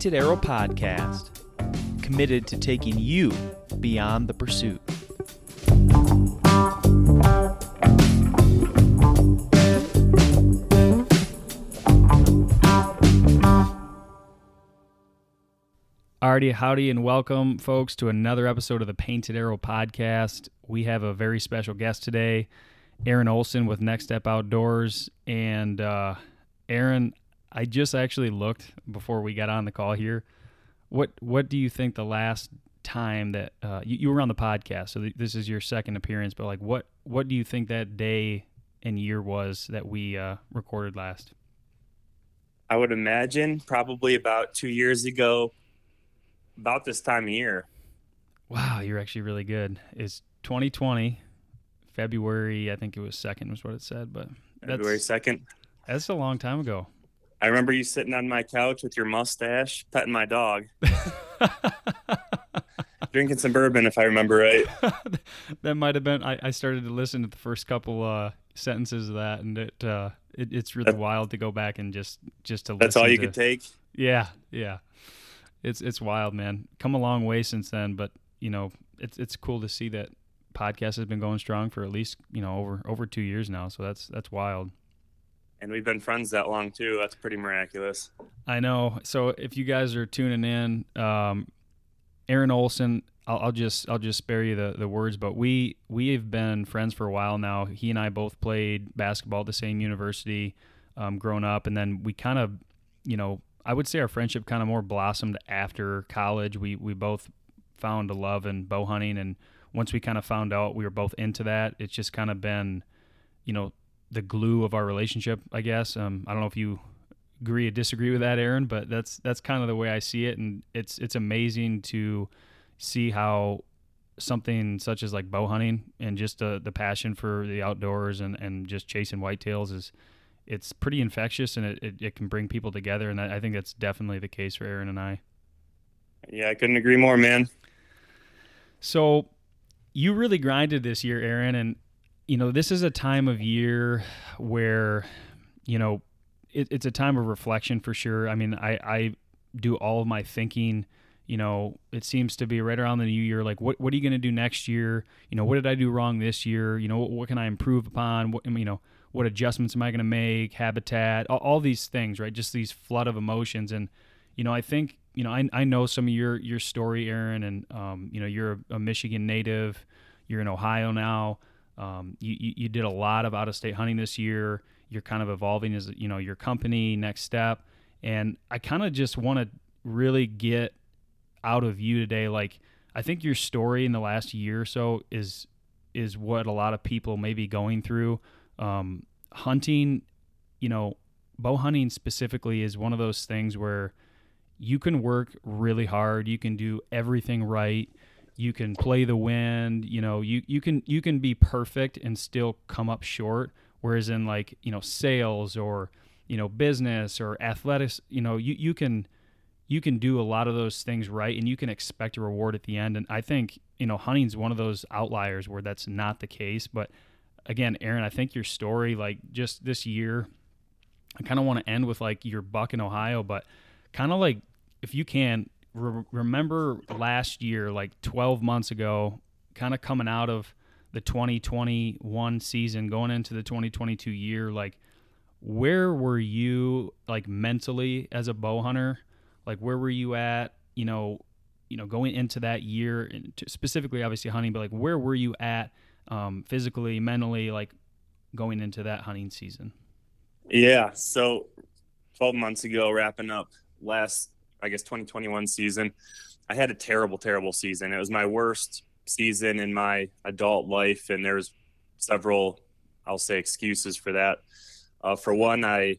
Painted Arrow Podcast, committed to taking you beyond the pursuit. Alrighty, howdy, and welcome, folks, to another episode of the Painted Arrow Podcast. We have a very special guest today, Aaron Olsen with Next Step Outdoors. And uh, Aaron, I just actually looked before we got on the call here. What What do you think the last time that uh, you, you were on the podcast? So th- this is your second appearance, but like, what What do you think that day and year was that we uh, recorded last? I would imagine probably about two years ago, about this time of year. Wow, you're actually really good. It's 2020, February. I think it was second was what it said, but February second. that's a long time ago. I remember you sitting on my couch with your mustache, petting my dog, drinking some bourbon, if I remember right. that might have been. I, I started to listen to the first couple uh, sentences of that, and it, uh, it it's really That- wild to go back and just just to. That's all you to, could take. Yeah, yeah. It's it's wild, man. Come a long way since then, but you know, it's it's cool to see that podcast has been going strong for at least you know over over two years now. So that's that's wild. And we've been friends that long too. That's pretty miraculous. I know. So if you guys are tuning in, um, Aaron Olsen, I'll, I'll just I'll just spare you the, the words, but we we have been friends for a while now. He and I both played basketball at the same university, um, growing up, and then we kind of, you know, I would say our friendship kind of more blossomed after college. We we both found a love in bow hunting, and once we kind of found out we were both into that, it's just kind of been, you know, the glue of our relationship. I guess. Um, I don't know if you agree or disagree with that, Aaron, but that's that's kind of the way I see it, and it's it's amazing to see how something such as like bow hunting and just uh, the passion for the outdoors and, and just chasing whitetails is it's pretty infectious and it, it, it can bring people together and I I think that's definitely the case for Aaron and I. Yeah, I couldn't agree more, man. So you really grinded this year, Aaron, and you know this is a time of year where you know it, it's a time of reflection for sure. I mean, I I do all of my thinking. You know, it seems to be right around the new year. Like, what what are you going to do next year? You know, what did I do wrong this year? You know, what, what can I improve upon? What you know, what adjustments am I going to make? Habitat, all, all these things, right? Just these flood of emotions, and you know, I think you know, I, I know some of your your story, Aaron, and um, you know, you're a, a Michigan native. You're in Ohio now. Um, you, you you did a lot of out of state hunting this year. You're kind of evolving as you know your company next step, and I kind of just want to really get out of you today. Like I think your story in the last year or so is is what a lot of people may be going through. Um, hunting, you know, bow hunting specifically is one of those things where you can work really hard you can do everything right you can play the wind you know you, you can you can be perfect and still come up short whereas in like you know sales or you know business or athletics you know you, you can you can do a lot of those things right and you can expect a reward at the end. And i think you know hunting's one of those outliers where that's not the case. But again aaron i think your story like just this year i kind of want to end with like your buck in ohio but kind of like if you can re- remember last year like 12 months ago kind of coming out of the 2021 season going into the 2022 year like where were you like mentally as a bow hunter like where were you at you know you know going into that year specifically obviously hunting but like where were you at um, physically mentally like going into that hunting season Yeah. So 12 months ago, wrapping up last, I guess, 2021 season, I had a terrible, terrible season. It was my worst season in my adult life. And there's several, I'll say, excuses for that. Uh, for one, I,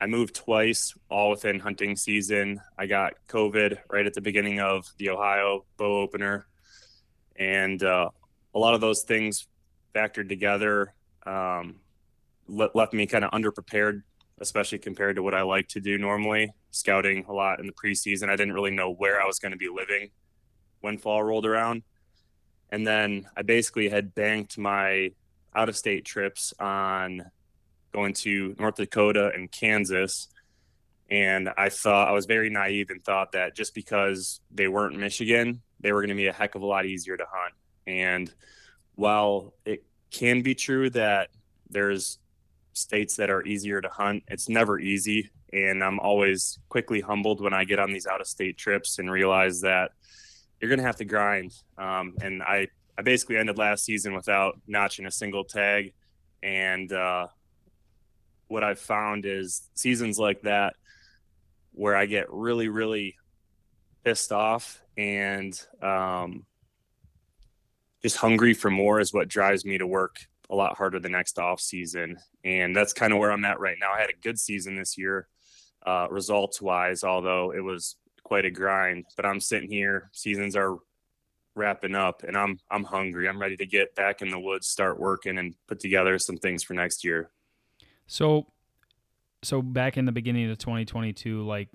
I moved twice, all within hunting season. I got COVID right at the beginning of the Ohio bow opener. And uh, a lot of those things factored together um, le- left me kind of underprepared especially compared to what I like to do normally. Scouting a lot in the preseason, I didn't really know where I was going to be living when fall rolled around. And then I basically had banked my out of state trips on going to North Dakota and Kansas. And I thought I was very naive and thought that just because they weren't Michigan, they were going to be a heck of a lot easier to hunt. And while it can be true that there's states that are easier to hunt, it's never easy. And I'm always quickly humbled when I get on these out of state trips and realize that you're going to have to grind. Um, and I, I basically ended last season without notching a single tag. And uh, what I've found is seasons like that where I get really, really pissed off and um, just hungry for more is what drives me to work a lot harder the next off season. And that's kind of where I'm at right now. I had a good season this year, uh, results wise, although it was quite a grind. But I'm sitting here, seasons are wrapping up, and I'm I'm hungry. I'm ready to get back in the woods, start working, and put together some things for next year. So, so back in the beginning of 2022, like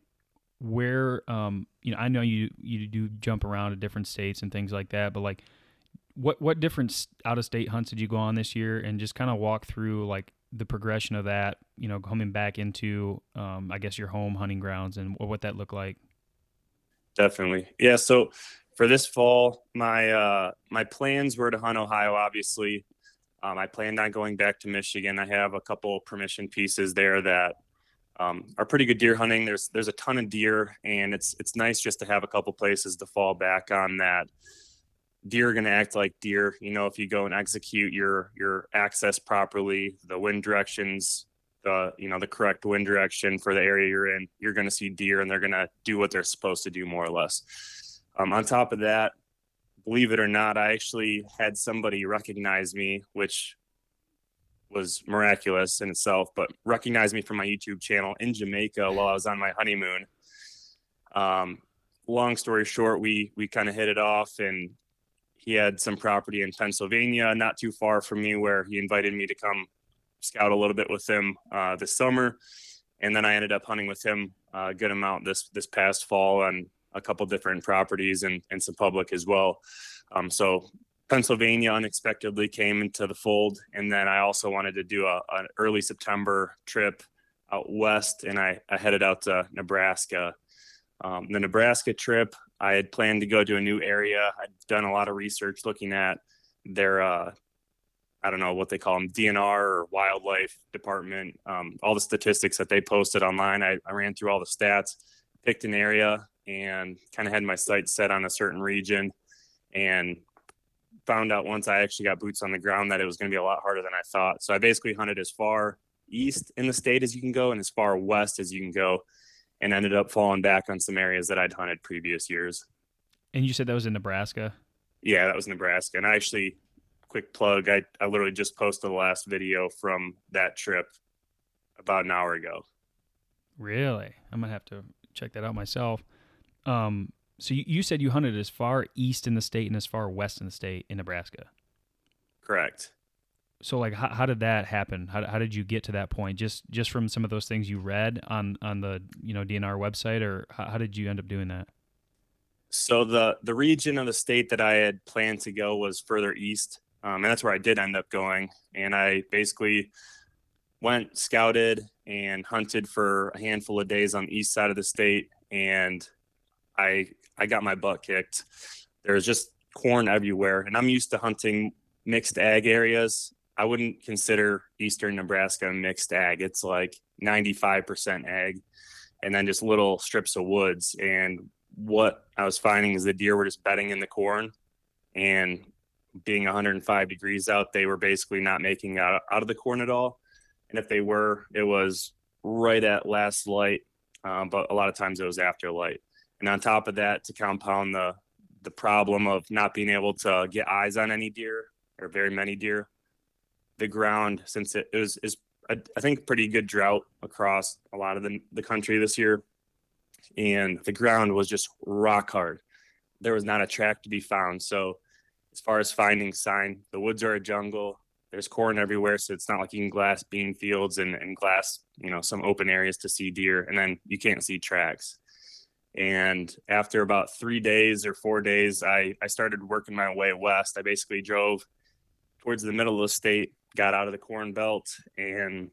where um you know I know you you do jump around to different states and things like that, but like what what different out of state hunts did you go on this year, and just kind of walk through like the progression of that, you know, coming back into um I guess your home hunting grounds and what that looked like. Definitely, yeah. So for this fall, my uh my plans were to hunt Ohio, obviously. Um, I planned on going back to Michigan. I have a couple permission pieces there that um, are pretty good deer hunting. There's there's a ton of deer, and it's it's nice just to have a couple places to fall back on that. Deer are going to act like deer. You know, if you go and execute your your access properly, the wind directions, the you know the correct wind direction for the area you're in, you're going to see deer, and they're going to do what they're supposed to do more or less. Um, on top of that, believe it or not, I actually had somebody recognize me, which was miraculous in itself, but recognized me from my YouTube channel in Jamaica while I was on my honeymoon. Um, long story short, we we kind of hit it off, and he had some property in Pennsylvania, not too far from me, where he invited me to come scout a little bit with him uh, this summer, and then I ended up hunting with him a good amount this this past fall on a couple different properties and and some public as well. Um, so Pennsylvania unexpectedly came into the fold, and then I also wanted to do a, an early September trip out west, and I, I headed out to Nebraska. Um, the Nebraska trip, I had planned to go to a new area. I'd done a lot of research looking at their, uh, I don't know what they call them, DNR or wildlife department, um, all the statistics that they posted online. I, I ran through all the stats, picked an area, and kind of had my sights set on a certain region and found out once I actually got boots on the ground that it was going to be a lot harder than I thought. So I basically hunted as far east in the state as you can go and as far west as you can go and ended up falling back on some areas that I'd hunted previous years. And you said that was in Nebraska? Yeah, that was Nebraska. And I actually, quick plug, I, I literally just posted the last video from that trip about an hour ago. Really? I'm going to have to check that out myself. Um, so you, you said you hunted as far east in the state and as far west in the state in Nebraska. Correct. So like how, how did that happen? How, how did you get to that point? Just just from some of those things you read on on the you know DNR website, or how, how did you end up doing that? So the the region of the state that I had planned to go was further east, um, and that's where I did end up going. And I basically went scouted and hunted for a handful of days on the east side of the state, and I I got my butt kicked. There's just corn everywhere, and I'm used to hunting mixed ag areas. I wouldn't consider eastern Nebraska mixed ag. It's like 95% ag, and then just little strips of woods. And what I was finding is the deer were just bedding in the corn, and being 105 degrees out, they were basically not making out out of the corn at all. And if they were, it was right at last light, um, but a lot of times it was after light. And on top of that, to compound the the problem of not being able to get eyes on any deer or very many deer, the ground since it, it was is I think pretty good drought across a lot of the, the country this year, and the ground was just rock hard. There was not a track to be found. So, as far as finding sign, the woods are a jungle. There's corn everywhere, so it's not like you can glass bean fields and, and glass, you know, some open areas to see deer, and then you can't see tracks. And after about three days or four days, I, I started working my way west. I basically drove towards the middle of the state, got out of the corn belt, and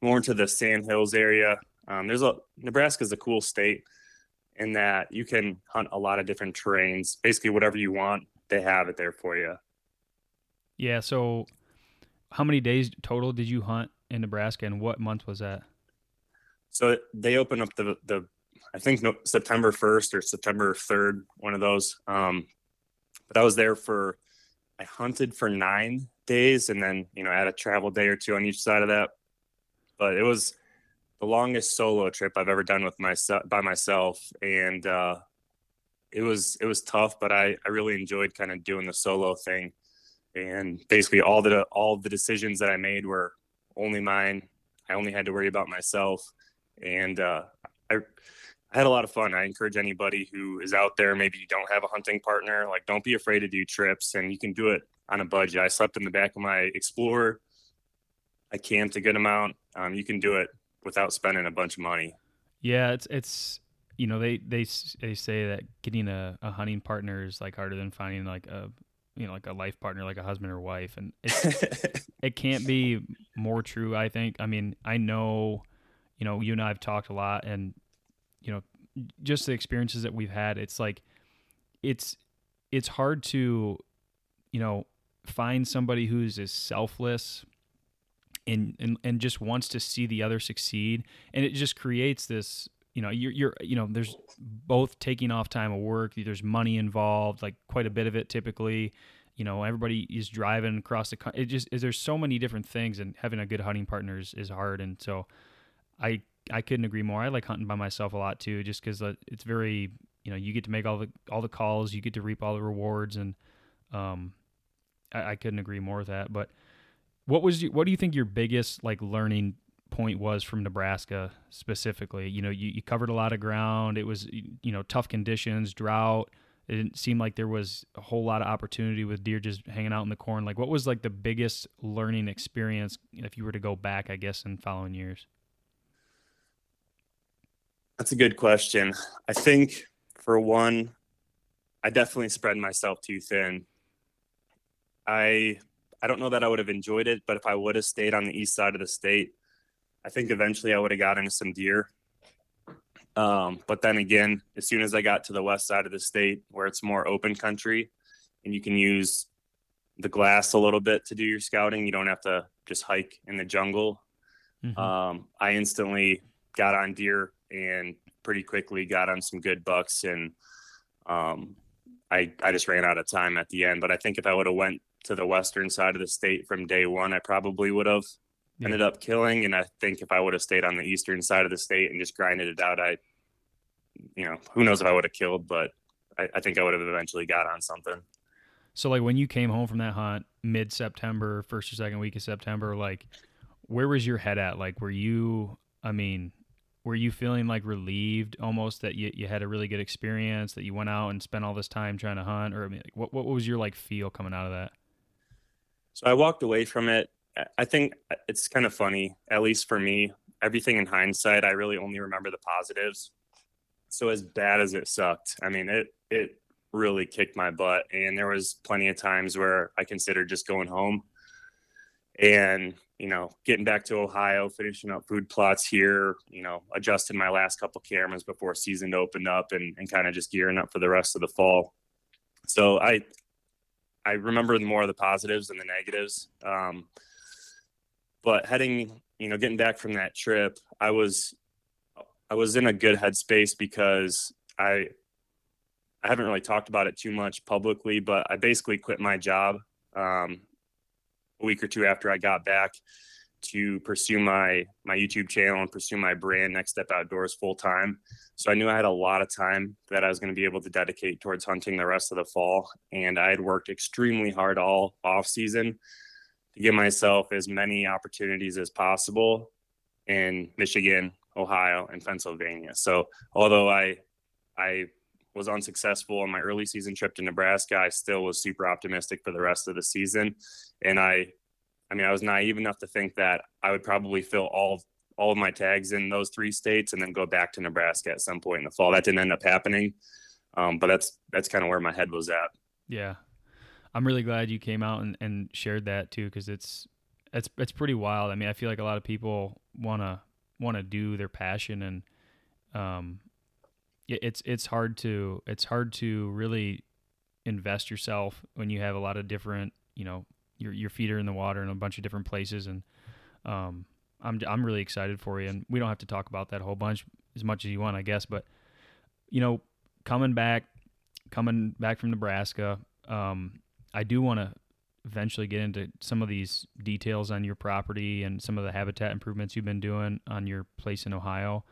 more into the Sand Hills area. Um, there's a Nebraska's a cool state in that you can hunt a lot of different terrains. Basically, whatever you want, they have it there for you. Yeah. So, how many days total did you hunt in Nebraska, and what month was that? So they open up the the I think no, September first or September third, one of those. Um, but I was there for I hunted for nine days, and then you know add a travel day or two on each side of that. But it was the longest solo trip I've ever done with myself by myself, and uh, it was it was tough, but I I really enjoyed kind of doing the solo thing, and basically all the all the decisions that I made were only mine. I only had to worry about myself, and uh, I I had a lot of fun. I encourage anybody who is out there, maybe you don't have a hunting partner, like don't be afraid to do trips, and you can do it on a budget. I slept in the back of my Explorer. I camped a good amount. Um, you can do it without spending a bunch of money. Yeah, it's it's you know they they they say that getting a, a hunting partner is like harder than finding like a you know like a life partner like a husband or wife and it it can't be more true i think i mean i know you know you and i've talked a lot and you know just the experiences that we've had it's like it's it's hard to you know find somebody who's as selfless and, and and just wants to see the other succeed. And it just creates this you know you're you're you know there's both taking off time of work there's money involved like quite a bit of it typically. You know everybody is driving across the country it just is there's so many different things and having a good hunting partner is, is hard. And so i i couldn't agree more i like hunting by myself a lot too just because it's very you know you get to make all the all the calls you get to reap all the rewards and um i, I couldn't agree more with that but what was you, what do you think your biggest like learning point was from Nebraska specifically? You know, you, you covered a lot of ground. It was you know tough conditions, drought. It didn't seem like there was a whole lot of opportunity with deer just hanging out in the corn. Like, what was like the biggest learning experience if you were to go back, I guess, in following years? That's a good question. I think for one, I definitely spread myself too thin. I I don't know that I would have enjoyed it, but if I would have stayed on the east side of the state, I think eventually I would have got into some deer. Um, but then again, as soon as I got to the west side of the state where it's more open country and you can use the glass a little bit to do your scouting, you don't have to just hike in the jungle. Mm-hmm. Um, I instantly got on deer and pretty quickly got on some good bucks and um, I, I just ran out of time at the end. But I think if I would have went to the western side of the state from day one, I probably would have yeah. ended up killing. And I think if I would have stayed on the eastern side of the state and just grinded it out, I, you know, who knows if I would have killed, but I, I think I would have eventually got on something. So, like when you came home from that hunt mid September, first or second week of September, like where was your head at? Like, were you, I mean, were you feeling like relieved almost that you, you had a really good experience that you went out and spent all this time trying to hunt or I mean, what, what was your like feel coming out of that so I walked away from it. I think it's kind of funny, at least for me. Everything in hindsight, I really only remember the positives. So as bad as it sucked, I mean it it really kicked my butt, and there was plenty of times where I considered just going home, and you know getting back to Ohio, finishing up food plots here, you know adjusting my last couple cameras before season opened up, and and kind of just gearing up for the rest of the fall. So I I remember more of the positives than the negatives. Um, but heading, you know, getting back from that trip, I was, I was in a good headspace because I, I haven't really talked about it too much publicly, but I basically quit my job um, a week or two after I got back to pursue my my YouTube channel and pursue my brand Next Step Outdoors full time. So I knew I had a lot of time that I was going to be able to dedicate towards hunting the rest of the fall, and I had worked extremely hard all off season to give myself as many opportunities as possible in Michigan, Ohio, and Pennsylvania. So although I I was unsuccessful on my early season trip to Nebraska, I still was super optimistic for the rest of the season, and I I mean, I was naive enough to think that I would probably fill all all of my tags in those three states and then go back to Nebraska at some point in the fall. That didn't end up happening, um, but that's that's kind of where my head was at. Yeah, I'm really glad you came out and, and shared that too because it's it's it's pretty wild. I mean, I feel like a lot of people want to want to do their passion and um it's it's hard to it's hard to really invest yourself when you have a lot of different you know your your feet are in the water in a bunch of different places and um I'm I'm really excited for you and we don't have to talk about that whole bunch as much as you want I guess but you know coming back coming back from Nebraska um I do want to eventually get into some of these details on your property and some of the habitat improvements you've been doing on your place in Ohio.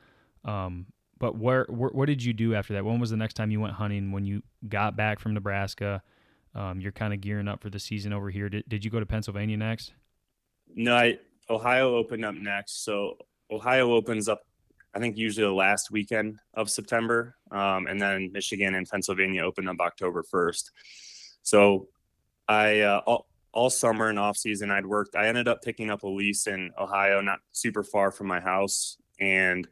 Um, but where, where, what did you do after that? When was the next time you went hunting? When you got back from Nebraska, um, you're kind of gearing up for the season over here. Did, did you go to Pennsylvania next? No, I, Ohio opened up next. So Ohio opens up, I think usually the last weekend of September, um, and then Michigan and Pennsylvania open up October first. So I uh, all, all summer and off season I'd worked. I ended up picking up a lease in Ohio, not super far from my house, and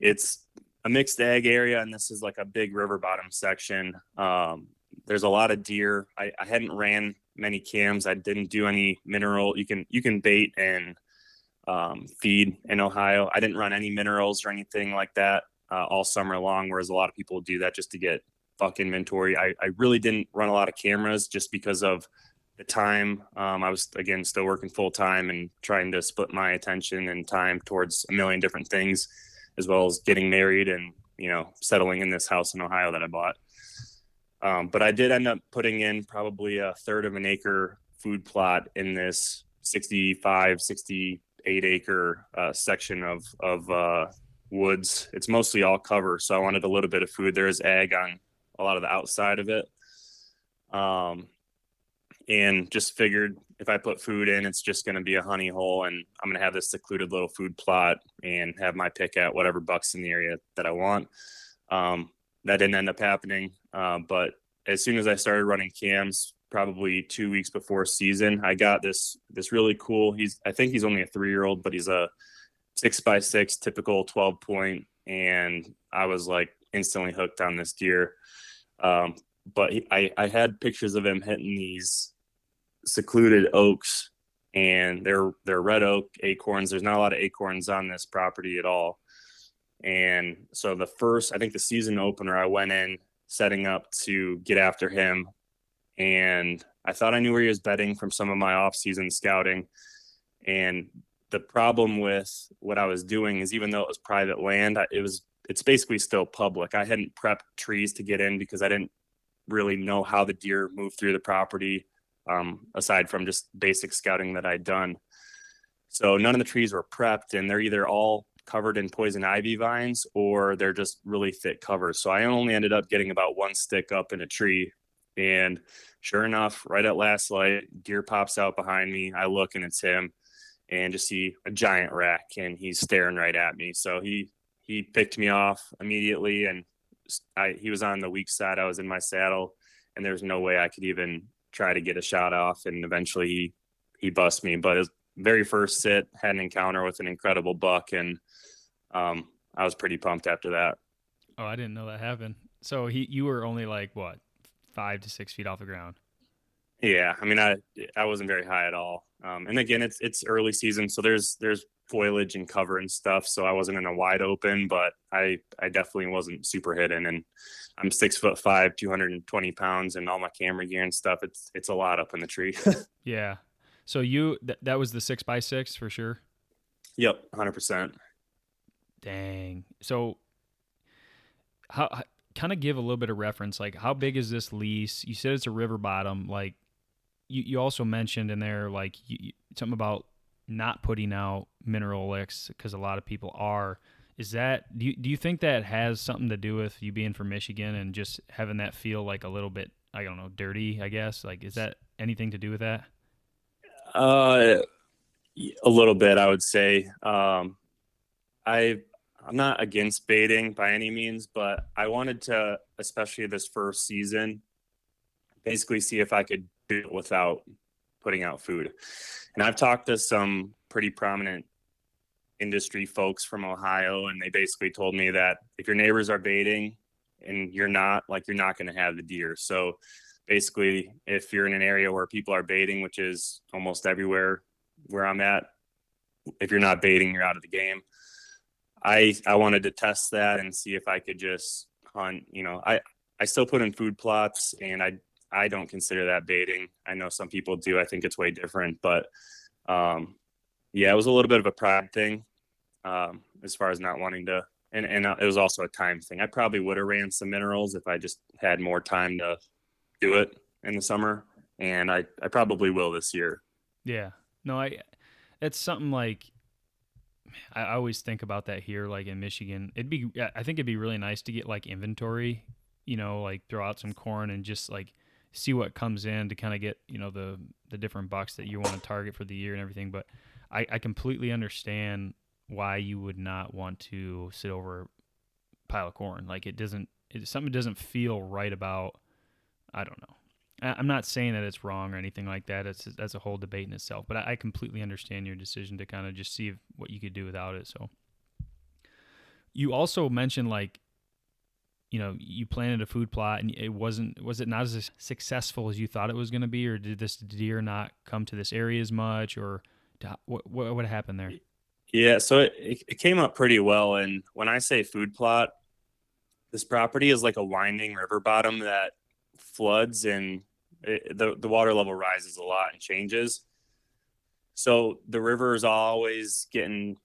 it's a mixed ag area, and this is like a big river bottom section. Um, there's a lot of deer. I, I hadn't ran many cams. I didn't do any mineral. You can you can bait and um, feed in Ohio. I didn't run any minerals or anything like that uh, all summer long, whereas a lot of people do that just to get buck inventory. I, I really didn't run a lot of cameras just because of the time. Um, I was again still working full time and trying to split my attention and time towards a million different things, as well as getting married and you know settling in this house in Ohio that I bought. Um, but I did end up putting in probably a third of an acre food plot in this 65, 68 acre uh, section of of uh, woods. It's mostly all cover, so I wanted a little bit of food. There is ag on a lot of the outside of it. Um, and just figured if I put food in, it's just going to be a honey hole, and I'm going to have this secluded little food plot and have my pick at whatever bucks in the area that I want. Um, that didn't end up happening, uh, but as soon as I started running cams, probably two weeks before season, I got this this really cool. He's I think he's only a three year old, but he's a six by six typical 12 point, and I was like instantly hooked on this deer. Um, but he, I, I had pictures of him hitting these secluded oaks and they're they're red oak acorns. There's not a lot of acorns on this property at all. And so the first, I think the season opener, I went in setting up to get after him. And I thought I knew where he was bedding from some of my off-season scouting. And the problem with what I was doing is even though it was private land, it was it's basically still public. I hadn't prepped trees to get in because I didn't really know how the deer moved through the property, um, aside from just basic scouting that I'd done. So none of the trees were prepped, and they're either all covered in poison ivy vines or they're just really thick covers. So I only ended up getting about one stick up in a tree. And sure enough, right at last light, deer pops out behind me. I look and it's him and just see a giant rack and he's staring right at me. So he he picked me off immediately and I, he was on the weak side. I was in my saddle and there was no way I could even try to get a shot off. And eventually he, he bust me, but his very first sit had an encounter with an incredible buck. And, um, I was pretty pumped after that. Oh, I didn't know that happened. So he, you were only like what, five to six feet off the ground. Yeah. I mean, I, I wasn't very high at all. Um, and again, it's, it's early season. So there's, there's foliage and cover and stuff. So I wasn't in a wide open, but I I definitely wasn't super hidden. And I'm six foot five, 220 pounds, and all my camera gear and stuff. It's it's a lot up in the tree. yeah. So you th- that was the six by six for sure. Yep, hundred percent. Dang. So how, kind of give a little bit of reference like how big is this lease you said it's a river bottom like you, you also mentioned in there like you, something about not putting out mineral licks because a lot of people are. Is that do you, do you think that has something to do with you being from Michigan and just having that feel like a little bit I don't know dirty I guess like is that anything to do with that? Uh, a little bit I would say. Um, I I'm not against baiting by any means, but I wanted to, especially this first season, basically see if I could do it without putting out food. And I've talked to some pretty prominent industry folks from Ohio, and they basically told me that if your neighbors are baiting and you're not, like you're not going to have the deer. So basically, if you're in an area where people are baiting, which is almost everywhere where I'm at, if you're not baiting, you're out of the game. I I wanted to test that and see if I could just hunt. You know, I I still put in food plots, and I I don't consider that baiting. I know some people do. I think it's way different, but um, yeah, it was a little bit of a pride thing um, as far as not wanting to. And, and uh, it was also a time thing. I probably would have ran some minerals if I just had more time to do it in the summer, and I I probably will this year. Yeah, no, I it's something like I always think about that here, like in Michigan. It'd be, I think it'd be really nice to get like inventory, you know, like throw out some corn and just like see what comes in to kind of get, you know, the the different bucks that you want to target for the year and everything. But I, I completely understand why you would not want to sit over pile of corn. Like it doesn't, it something doesn't feel right about. I don't know. I'm not saying that it's wrong or anything like that. It's that's a whole debate in itself. But I, completely understand your decision to kind of just see what you could do without it. So you also mentioned like, you know, you planted a food plot and it wasn't was it not as successful as you thought it was going to be, or did this deer not come to this area as much, or what what, what happened there? Yeah, so it, it came up pretty well. And when I say food plot, this property is like a winding river bottom that floods and it, the the water level rises a lot and changes. So the river is always getting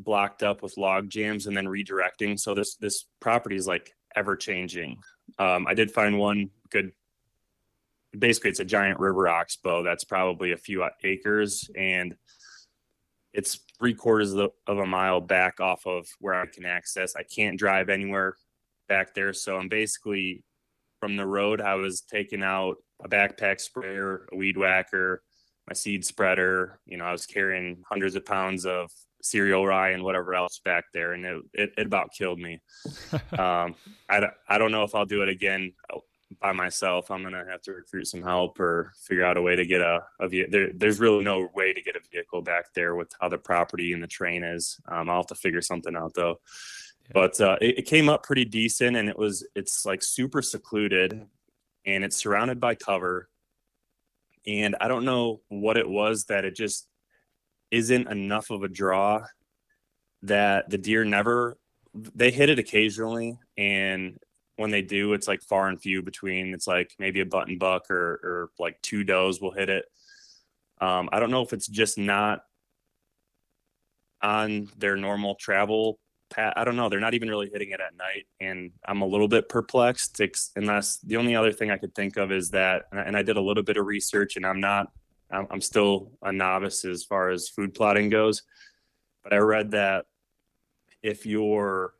blocked up with log jams and then redirecting. So this this property is like ever changing. Um, I did find one good. Basically, it's a giant river oxbow that's probably a few acres, and it's three quarters of, the, of a mile back off of where I can access. I can't drive anywhere back there, so I'm basically from the road. I was taking out a backpack sprayer, a weed whacker, my seed spreader. You know, I was carrying hundreds of pounds of cereal rye and whatever else back there, and it, it, it about killed me. um, I, I don't know if I'll do it again uh, by myself. I'm gonna have to recruit some help or figure out a way to get a, a there, there's really no way to get a vehicle back there with how the property and the train is. Um, I'll have to figure something out though but uh, it, it, came up pretty decent and it was it's like super secluded and it's surrounded by cover and i don't know what it was that it just isn't enough of a draw that the deer never they hit it occasionally and when they do it's like far and few between it's like maybe a button buck or or like two does will hit it um, i don't know if it's just not on their normal travel path. I don't know. They're not even really hitting it at night, and I'm a little bit perplexed. Unless the only other thing I could think of is that, and I did a little bit of research, and I'm not, I'm still a novice as far as food plotting goes, but I read that if your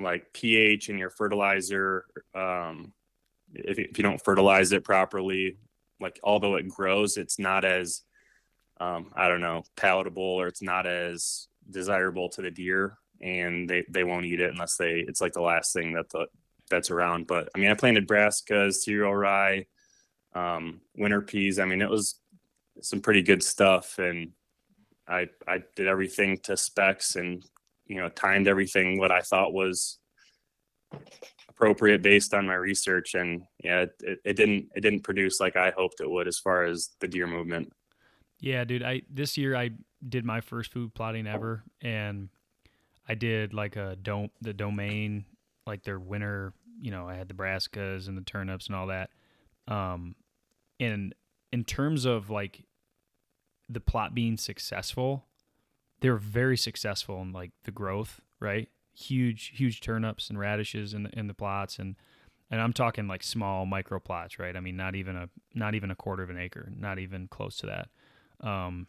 like pH and your fertilizer, um, if if you don't fertilize it properly, like although it grows, it's not as um, I don't know palatable or it's not as desirable to the deer and they, they won't eat it unless they it's like the last thing that the that's around. But I mean, I planted brassicas, cereal rye, um, winter peas. I mean, it was some pretty good stuff, and I I did everything to specs and you know timed everything what I thought was appropriate based on my research and yeah it, it didn't it didn't produce like i hoped it would as far as the deer movement yeah dude i this year i did my first food plotting ever and I did like a don't the domain like their winter. You know, I had the brassicas and the turnips and all that. Um, and in terms of like the plot being successful, they were very successful in like the growth, right? Huge, huge turnips and radishes in the in the plots, and and I'm talking like small micro plots, right? I mean, not even a not even a quarter of an acre, not even close to that. Um,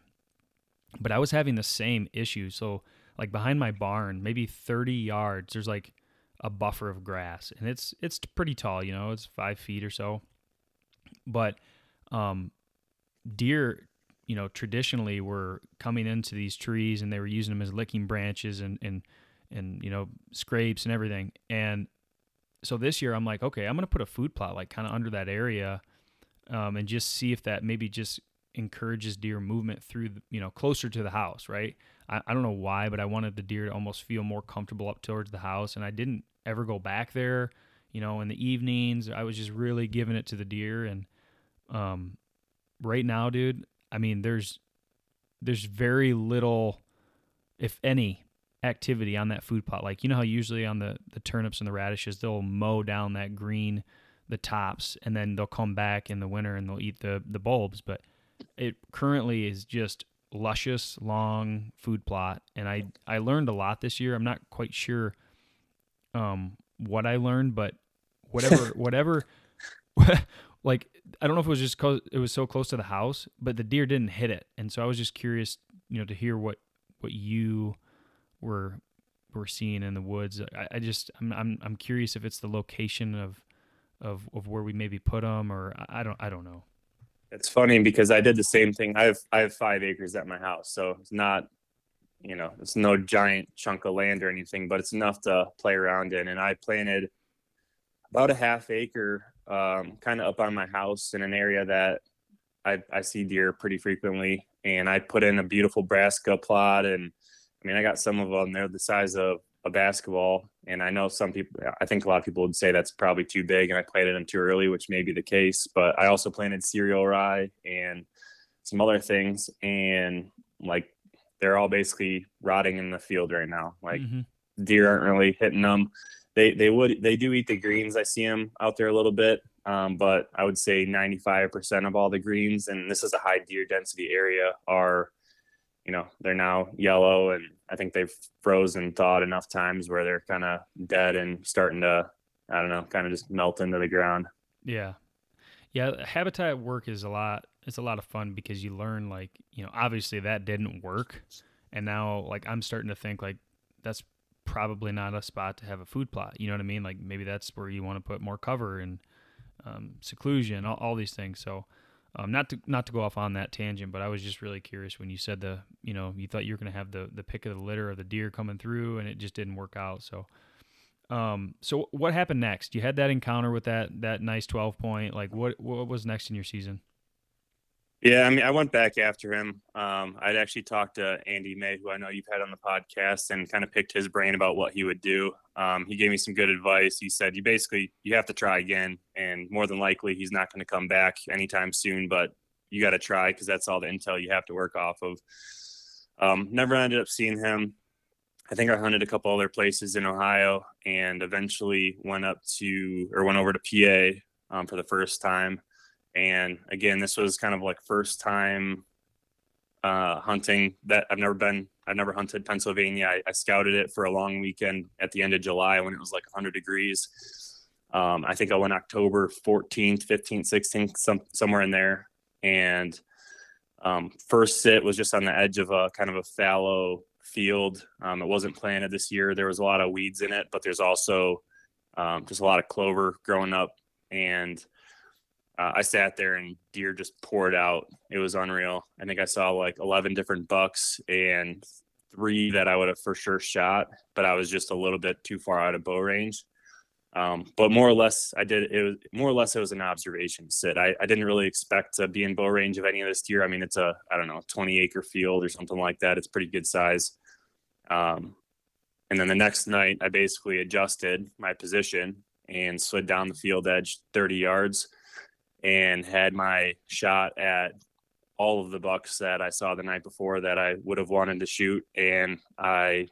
but I was having the same issue. So like behind my barn, maybe 30 yards, there's like a buffer of grass, and it's it's pretty tall. You know, it's five feet or so. But um, deer, you know, traditionally were coming into these trees, and they were using them as licking branches and and and you know scrapes and everything. And so this year, I'm like, okay, I'm gonna put a food plot like kind of under that area, um, and just see if that maybe just encourages deer movement through the, you know closer to the house right I, I don't know why but i wanted the deer to almost feel more comfortable up towards the house and i didn't ever go back there you know in the evenings i was just really giving it to the deer and um right now dude i mean there's there's very little if any activity on that food plot. Like you know how usually on the the turnips and the radishes they'll mow down that green the tops and then they'll come back in the winter and they'll eat the the bulbs, but it currently is just luscious long food plot and I I learned a lot this year. I'm not quite sure um what I learned, but whatever whatever like I don't know if it was just cause it was so close to the house, but the deer didn't hit it, and so I was just curious, you know, to hear what what you were were seeing in the woods. I, I just I'm, I'm I'm curious if it's the location of of of where we maybe put them, or I don't I don't know. It's funny because I did the same thing. I have I have five acres at my house, so it's not you know it's no giant chunk of land or anything, but it's enough to play around in. And I planted about a half acre um, kind of up on my house in an area that I, I see deer pretty frequently. And I put in a beautiful brassica plot. And I mean, I got some of them, they're the size of a basketball. And I know some people, I think a lot of people would say that's probably too big and I planted them too early, which may be the case. But I also planted cereal rye and some other things. And like, they're all basically rotting in the field right now. Like, mm-hmm. deer aren't really hitting them they they would they do eat the greens. I see them out there a little bit, um, but I would say 95% of all the greens, and this is a high deer density area, are you know they're now yellow, and I think they've frozen thawed enough times where they're kind of dead and starting to I don't know, kind of just melt into the ground. Yeah, yeah. Habitat work is a lot. It's a lot of fun because you learn like you know obviously that didn't work, and now like I'm starting to think like that's probably not a spot to have a food plot. You know what I mean? Like maybe that's where you want to put more cover and um, seclusion, all, all, these things. So um, not to not to go off on that tangent, but I was just really curious when you said the you know you thought you were going to have the the pick of the litter of the deer coming through, and it just didn't work out. So. Um, so what happened next? You had that encounter with that that nice twelve point. Like what what was next in your season? Yeah, I mean, I went back after him. Um, I'd actually talked to Andy May, who I know you've had on the podcast, and kind of picked his brain about what he would do. Um, he gave me some good advice. He said, "You basically you have to try again, and more than likely he's not going to come back anytime soon. But you got to try because that's all the intel you have to work off of." Um, never ended up seeing him. I think I hunted a couple other places in Ohio, and eventually went up to or went over to PA um, for the first time and again, this was kind of like first time uh, hunting that I've never been. I've never hunted Pennsylvania. I, I, scouted it for a long weekend at the end of July when it was like 100 degrees. Um, I think I went October 14th, 15th, 16th, some, somewhere in there. And um, first sit was just on the edge of a kind of a fallow field. Um, it wasn't planted this year. There was a lot of weeds in it, but there's also um, just a lot of clover growing up. And uh, I sat there and deer just poured out. It was unreal. I think I saw like 11 different bucks and three that I would have for sure shot, but I was just a little bit too far out of bow range. Um, but more or less, I did it was more or less it was an observation sit. I, I didn't really expect to be in bow range of any of this deer. I mean, it's a I don't know 20 acre field or something like that. It's pretty good size. Um, and then the next night, I basically adjusted my position and slid down the field edge 30 yards and had my shot at all of the bucks that I saw the night before that I would have wanted to shoot. And I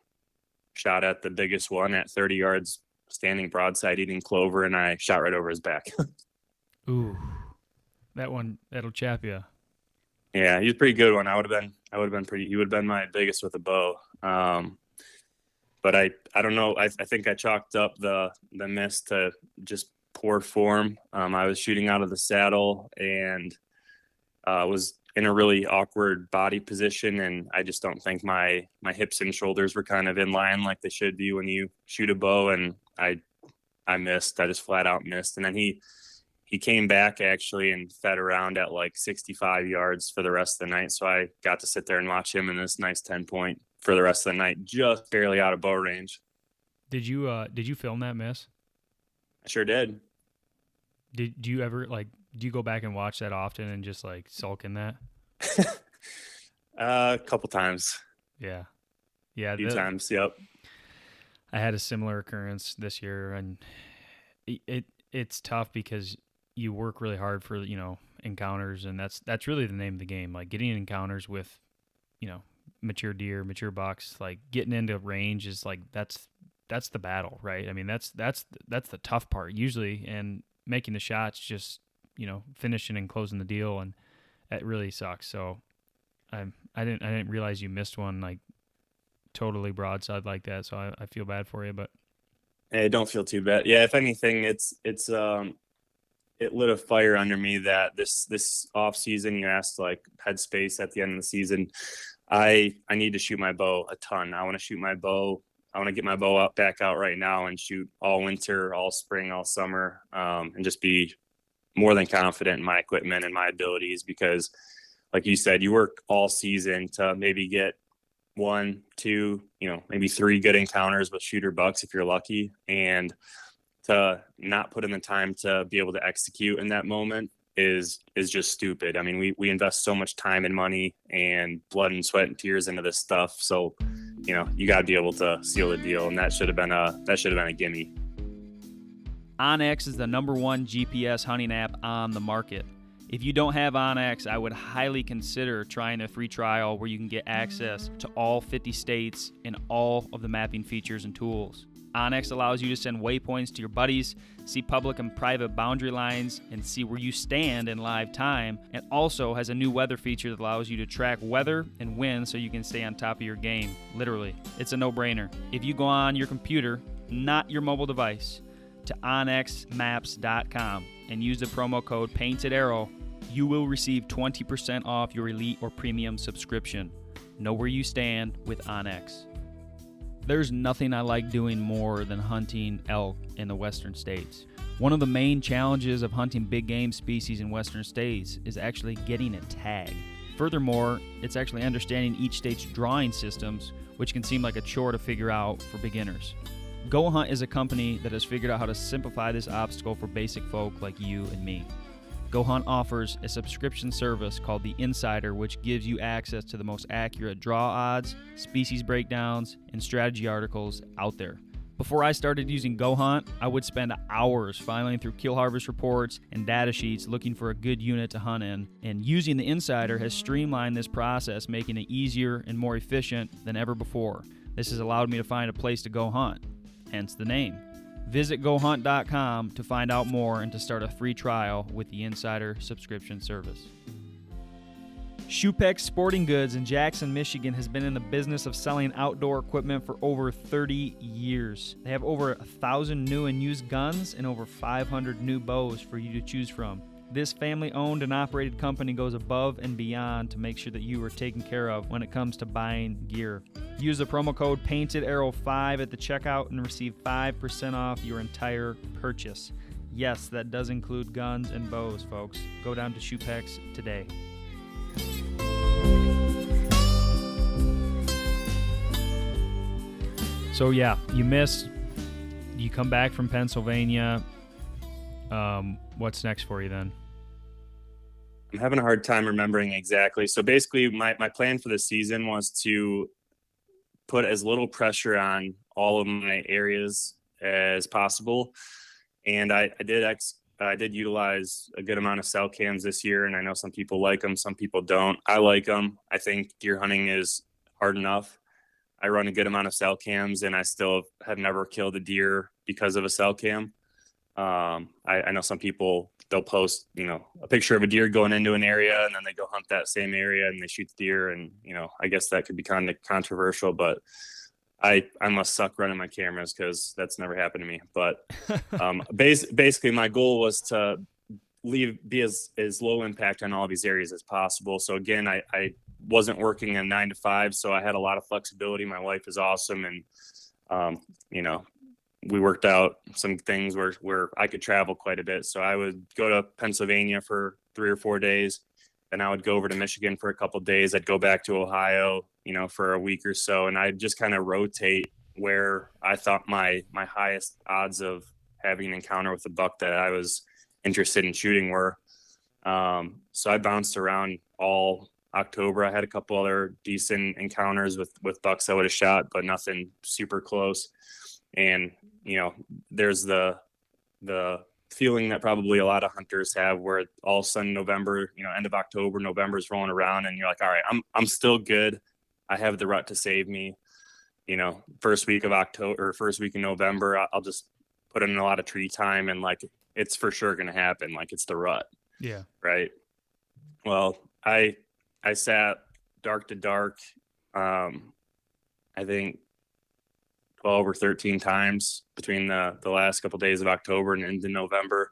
shot at the biggest one at 30 yards, standing broadside, eating clover, and I shot right over his back. Ooh, that one, that'll chap you. Yeah, he's a pretty good one. I would have been, I would have been pretty, he would have been my biggest with a bow. Um, but I, I don't know. I, I think I chalked up the, the miss to just poor form. Um, I was shooting out of the saddle and uh, was in a really awkward body position, and I just don't think my my hips and shoulders were kind of in line like they should be when you shoot a bow. And I I missed. I just flat out missed. And then he he came back actually and fed around at like 65 yards for the rest of the night. So I got to sit there and watch him in this nice 10 point for the rest of the night, just barely out of bow range. Did you uh did you film that miss? I sure did. Did do you ever like do you go back and watch that often and just like sulk in that? uh, a couple times. Yeah. Yeah. A few the, times. Yep. I had a similar occurrence this year and it, it it's tough because you work really hard for, you know, encounters and that's that's really the name of the game. Like getting encounters with, you know, mature deer, mature bucks, like getting into range is like that's that's the battle, right? I mean, that's that's that's the tough part usually, and making the shots, just you know, finishing and closing the deal, and it really sucks. So, I I didn't I didn't realize you missed one like totally broadside like that. So I, I feel bad for you, but hey, don't feel too bad. Yeah, if anything, it's it's um it lit a fire under me that this this off season you asked like headspace at the end of the season. I I need to shoot my bow a ton. I want to shoot my bow. I want to get my bow up back out right now and shoot all winter, all spring, all summer, um, and just be more than confident in my equipment and my abilities because, like you said, you work all season to maybe get one, two, you know, maybe three good encounters with shooter bucks if you're lucky, and to not put in the time to be able to execute in that moment is is just stupid. I mean, we we invest so much time and money and blood and sweat and tears into this stuff. So, you know, you got to be able to seal the deal, and that should have been a that should have been a gimme. onX is the number one GPS hunting app on the market. If you don't have onX, I would highly consider trying a free trial where you can get access to all 50 states and all of the mapping features and tools. onX allows you to send waypoints to your buddies, see public and private boundary lines, and see where you stand in live time, and also has a new weather feature that allows you to track weather and wind so you can stay on top of your game. Literally, it's a no brainer. If you go on your computer, not your mobile device, to onxmaps.com and use the promo code Painted Arrow, you will receive 20% off your elite or premium subscription. Know where you stand with onX. There's nothing I like doing more than hunting elk in the western states. One of the main challenges of hunting big game species in western states is actually getting a tag. Furthermore, it's actually understanding each state's drawing systems, which can seem like a chore to figure out for beginners. Go Hunt is a company that has figured out how to simplify this obstacle for basic folk like you and me. Go Hunt offers a subscription service called The Insider, which gives you access to the most accurate draw odds, species breakdowns, and strategy articles out there. Before I started using Go Hunt, I would spend hours filing through kill harvest reports and data sheets looking for a good unit to hunt in. And using the Insider has streamlined this process, making it easier and more efficient than ever before. This has allowed me to find a place to go hunt, hence the name. Visit gohunt.com to find out more and to start a free trial with the Insider subscription service. Schupbach's Sporting Goods in Jackson, Michigan has been in the business of selling outdoor equipment for over 30 years. They have over a thousand new and used guns and over 500 new bows for you to choose from. This family owned and operated company goes above and beyond to make sure that you are taken care of when it comes to buying gear. Use the promo code Painted Arrow 5 at the checkout and receive 5% off your entire purchase. Yes, that does include guns and bows, folks. Go down to Schupbach's today. So yeah, you miss. You come back from Pennsylvania. Um, what's next for you then? I'm having a hard time remembering exactly. So basically, my, my plan for the season was to put as little pressure on all of my areas as possible. And I, I did ex, I did utilize a good amount of cell cams this year, and I know some people like them, some people don't. I like them. I think deer hunting is hard enough. I run a good amount of cell cams, and I still have never killed a deer because of a cell cam. Um, I, I know some people they'll post, you know, a picture of a deer going into an area, and then they go hunt that same area and they shoot the deer, and you know, I guess that could be kind of controversial, but I I must suck running my cameras because that's never happened to me. But um, bas- basically, my goal was to leave be as as low impact on all these areas as possible. So again, I I wasn't working a nine to five, so I had a lot of flexibility. My wife is awesome, and um, you know, we worked out some things where where I could travel quite a bit. So I would go to Pennsylvania for three or four days, then I would go over to Michigan for a couple days. I'd go back to Ohio, you know, for a week or so, and I'd just kind of rotate where I thought my my highest odds of having an encounter with a buck that I was interested in shooting were. Um, so I bounced around all October. I had a couple other decent encounters with with bucks I would have shot, but nothing super close. And you know, there's the the feeling that probably a lot of hunters have where all of a sudden November, you know, end of October, November is rolling around and you're like, all right, I'm I'm still good. I have the rut to save me. You know, first week of October or first week in November, I'll just put in a lot of tree time and like it's for sure going to happen. Like it's the rut. Yeah. Right. Well, I I sat dark to dark. Um, I think 12 or 13 times between the, the last couple days of October and into November.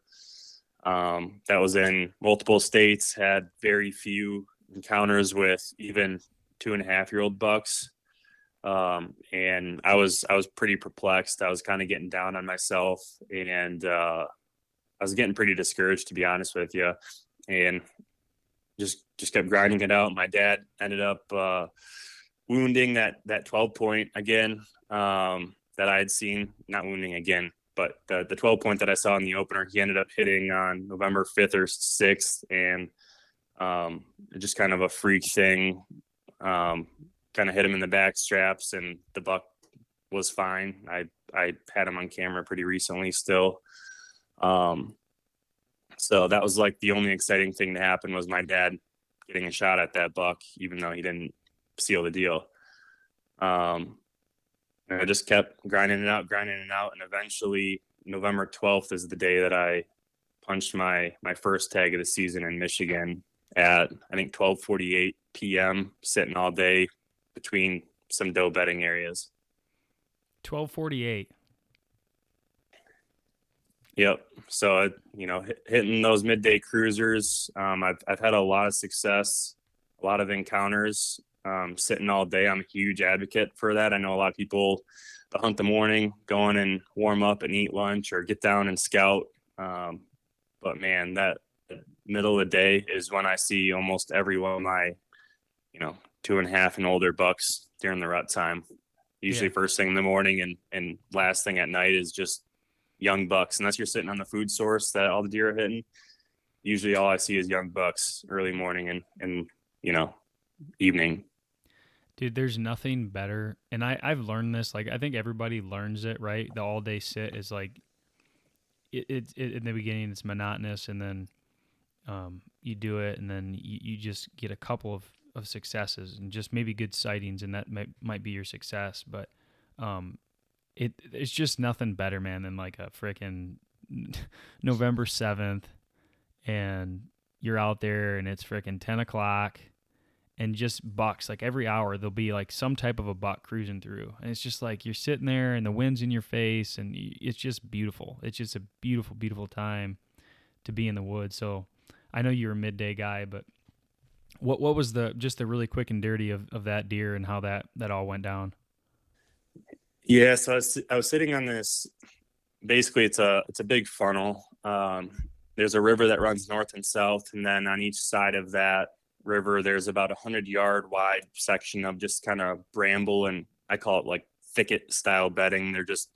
Um, that was in multiple states, had very few encounters with even two and a half year old bucks. Um, and I was, I was pretty perplexed. I was kind of getting down on myself and, uh, I was getting pretty discouraged to be honest with you. And just, just kept grinding it out. My dad ended up, uh, wounding that, that 12 point again, um, that I had seen, not wounding again, but the, the 12 point that I saw in the opener, he ended up hitting on November 5th or 6th. And um, just kind of a freak thing. Um, kind of hit him in the back straps, and the buck was fine. I I had him on camera pretty recently still. Um, so that was like the only exciting thing to happen was my dad getting a shot at that buck, even though he didn't seal the deal. Um, I just kept grinding it out, grinding it out, and eventually November 12th is the day that I punched my my first tag of the season in Michigan at I think 12:48 p.m. sitting all day between some doe bedding areas. 12:48. Yep. So I, you know, hitting those midday cruisers, um, I've I've had a lot of success, a lot of encounters. Um, sitting all day, I'm a huge advocate for that. I know a lot of people that hunt the morning, going and warm up and eat lunch, or get down and scout. Um, but man, that middle of the day is when I see almost every one of my, you know, two and a half and older bucks during the rut time. Usually yeah. first thing in the morning and and last thing at night is just young bucks. Unless you're sitting on the food source that all the deer are hitting, usually all I see is young bucks early morning and and you know evening. Dude, there's nothing better, and I I've learned this. Like I think everybody learns it, right? The all day sit is like it, it, it in the beginning it's monotonous, and then um, you do it, and then you, you just get a couple of, of successes and just maybe good sightings, and that might, might be your success. But um, it it's just nothing better, man, than like a freaking November seventh, and you're out there, and it's freaking ten o'clock, and just bucks like every hour there'll be like some type of a buck cruising through, and it's just like you're sitting there, and the wind's in your face, and it's just beautiful. It's just a beautiful, beautiful time to be in the woods. So I know you're a midday guy, but what what was the just the really quick and dirty of, of that deer and how that that all went down? Yeah, so I was, I was sitting on this. Basically, it's a it's a big funnel. Um, there's a river that runs north and south, and then on each side of that river, there's about a hundred yard wide section of just kind of bramble and I call it like thicket style bedding. They're just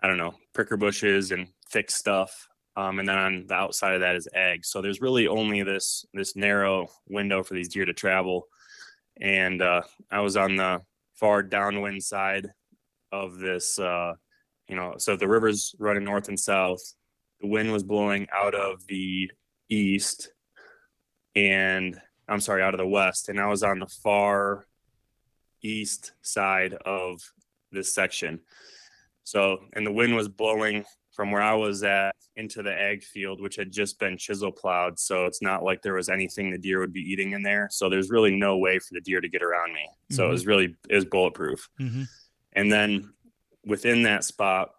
I don't know pricker bushes and thick stuff um, and then on the outside of that is eggs. So there's really only this this narrow window for these deer to travel. And uh, I was on the far downwind side of this. Uh, you know, so the river's running north and south. The wind was blowing out of the east, and I'm sorry, out of the west. And I was on the far east side of this section. So, and the wind was blowing from where I was at into the ag field, which had just been chisel plowed. So it's not like there was anything the deer would be eating in there. So there's really no way for the deer to get around me. Mm-hmm. So it mm-hmm. was really it was bulletproof. Mm-hmm. And then within that spot,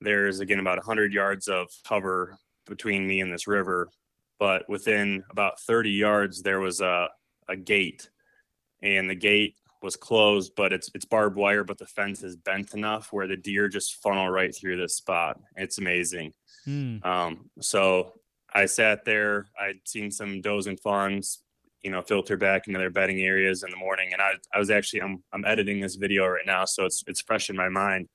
there's again about 100 yards of cover between me and this river. But within about 30 yards, there was a, a gate. And the gate was closed, but it's it's barbed wire, but the fence is bent enough where the deer just funnel right through this spot. It's amazing. Mm. Um, so I sat there. I'd seen some does and fawns, you know, filter back into their bedding areas in the morning, and I I was actually I'm I'm editing this video right now, so it's it's fresh in my mind.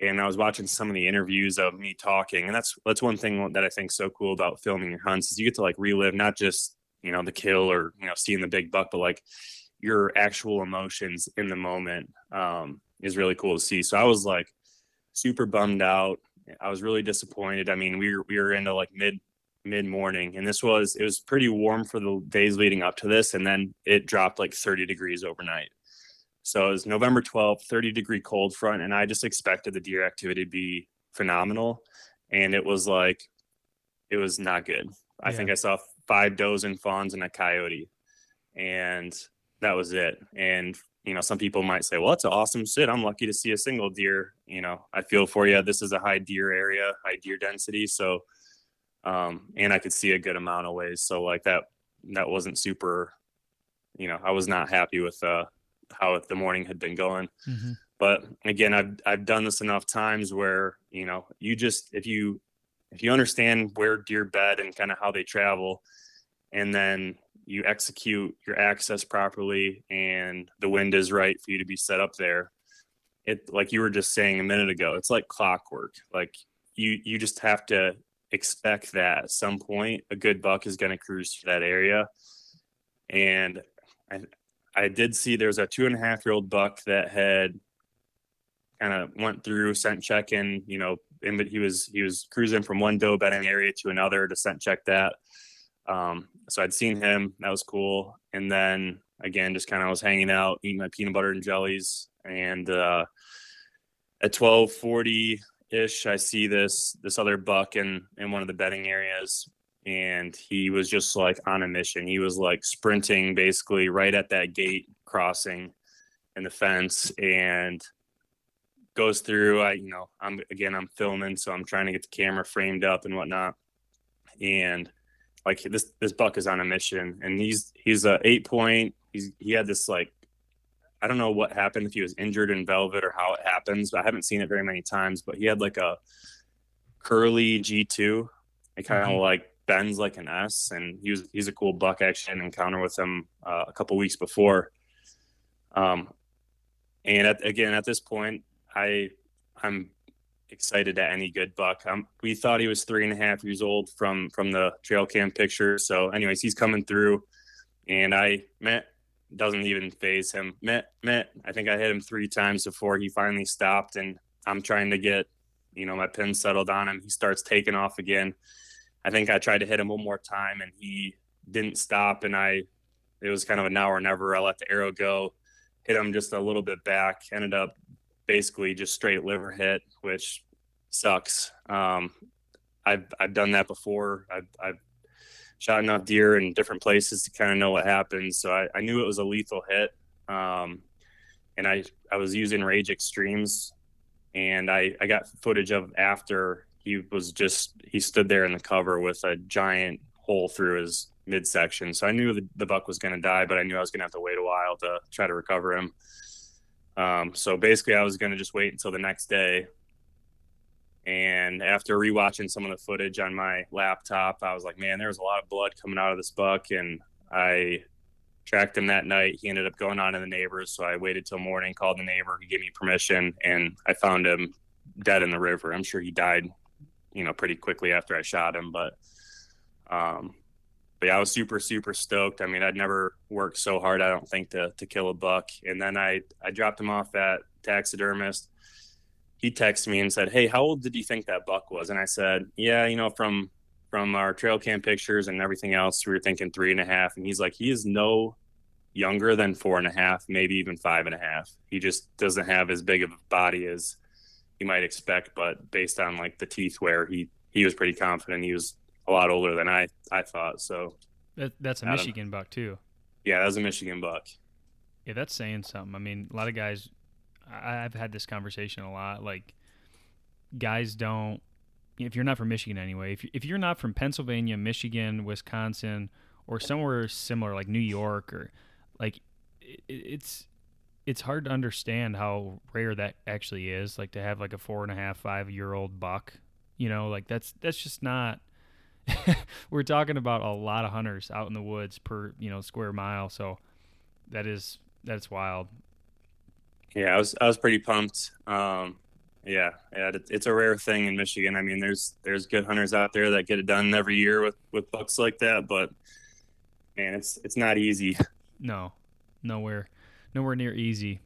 And I was watching some of the interviews of me talking, and that's that's one thing that I think so cool about filming your hunts is you get to like relive not just you know the kill or you know seeing the big buck, but like your actual emotions in the moment um, is really cool to see. So I was like super bummed out. I was really disappointed. I mean, we were, we were into like mid mid morning, and this was it was pretty warm for the days leading up to this, and then it dropped like 30 degrees overnight. So it was November 12th, 30 degree cold front, and I just expected the deer activity to be phenomenal, and it was like it was not good. I Yeah. think I saw five does and fawns and a coyote, and that was it. And you know, some people might say, "Well, it's an awesome sit. I'm lucky to see a single deer." You know, I feel for you. This is a high deer area, high deer density, so um, and I could see a good amount of ways. So like that, that wasn't super. You know, I was not happy with uh, how the morning had been going. Mm-hmm. But again, I've I've done this enough times where you know you just if you if you understand where deer bed and kind of how they travel, and then you execute your access properly and the wind is right for you to be set up there it like you were just saying a minute ago it's like clockwork like you you just have to expect that at some point a good buck is going to cruise through that area and i i did see there was a two and a half year old buck that had kind of went through scent checking you know and but he was he was cruising from one doe bedding area to another to scent check that um, so I'd seen him. That was cool. And then again, just kind of was hanging out, eating my peanut butter and jellies. And uh, at twelve forty ish, I see this this other buck in in one of the bedding areas, and he was just like on a mission. He was like sprinting basically right at that gate crossing and the fence and goes through. I you know I'm again I'm filming, so I'm trying to get the camera framed up and whatnot. And like this this buck is on a mission and he's he's a eight point he's he had this like i don't know what happened if he was injured in velvet or how it happens but i haven't seen it very many times but he had like a curly g2 it kind of Mhm. like bends like an s and he was he's a cool buck actually had an encounter with him uh, a couple weeks before um and at, again at this point i i'm excited at any good buck. Um, we thought he was three and a half years old from from the trail cam picture. So, anyways, he's coming through, and I met doesn't even phase him. Met met. I think I hit him three times before he finally stopped, and I'm trying to get you know my pin settled on him. He starts taking off again. I think I tried to hit him one more time, and he didn't stop, and I it was kind of a now or never. I let the arrow go, hit him just a little bit back, ended up basically just straight liver hit, which sucks. Um, I've I've done that before. I've I've shot enough deer in different places to kind of know what happens. So I, I knew it was a lethal hit. Um, and I I was using Rage Extremes, and I I got footage of after he was just he stood there in the cover with a giant hole through his midsection. So I knew the, the buck was going to die, but I knew I was going to have to wait a while to try to recover him. Um, so basically, I was going to just wait until the next day. And after rewatching some of the footage on my laptop, I was like, man, there was a lot of blood coming out of this buck. And I tracked him that night. He ended up going on to the neighbors. So I waited till morning, called the neighbor, he gave me permission, and I found him dead in the river. I'm sure he died, you know, pretty quickly after I shot him. But, um, but yeah, I was super, super stoked. I mean, I'd never worked so hard, I don't think, to, to kill a buck. And then I, I dropped him off at taxidermist. He texted me and said, Hey, how old did you think that buck was? And I said, Yeah, you know, from from our trail cam pictures and everything else, we were thinking three and a half. And he's like, he is no younger than four and a half, maybe even five and a half. He just doesn't have as big of a body as you might expect, but based on like the teeth wear, he he was pretty confident he was a lot older than I I thought. So That, that's a. Michigan buck too. yeah, that was a Michigan buck. Yeah, that's saying something. I mean, a lot of guys. I, I've had this conversation a lot. Like, guys don't. If you're not from Michigan anyway, if if you're not from Pennsylvania, Michigan, Wisconsin, or somewhere similar like New York or like, it, it's it's hard to understand how rare that actually is. Like to have like a four and a half, five year old buck. You know, like that's that's just not. we're talking about a lot of hunters out in the woods per you know square mile. So that is that's wild. Yeah, I was I was pretty pumped. Um, yeah, yeah, it's a rare thing in Michigan. I mean, there's there's good hunters out there that get it done every year with with bucks like that, but man, it's it's not easy. No, nowhere, nowhere near easy.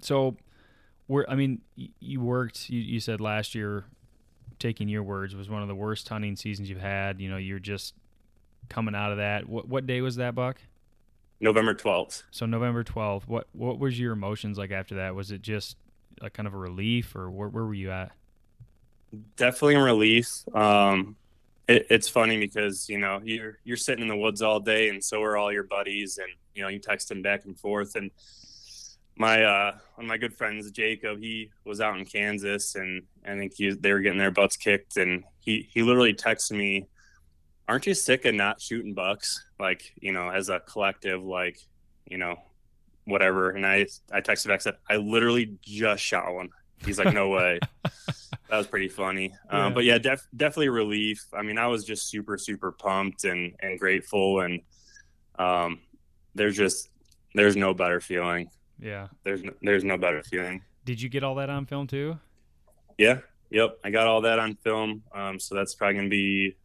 So, where I mean, you worked. You, you said last year taking your words, was one of the worst hunting seasons you've had. You know, you're just coming out of that. What what day was that, Buck? November twelfth. So November twelfth. What what was your emotions like after that? Was it just a kind of a relief, or where, where were you at? Definitely a relief. Um, it, it's funny because you know you're you're sitting in the woods all day, and so are all your buddies, and you know you text them back and forth. And my uh, one of my good friends, Jacob, he was out in Kansas, and I think he, they were getting their butts kicked, and he he literally texted me, "Aren't you sick of not shooting bucks? Like you know, as a collective, like you know, whatever." And I I texted back said, "I literally just shot one." He's like, "No way." that was pretty funny. Um. But yeah, def- definitely relief. I mean, I was just super, super pumped and, and grateful. And um, there's just, there's no better feeling. Yeah. There's no, there's no better feeling. Did you get all that on film too? Yeah. Yep. I got all that on film. Um, so that's probably going to be,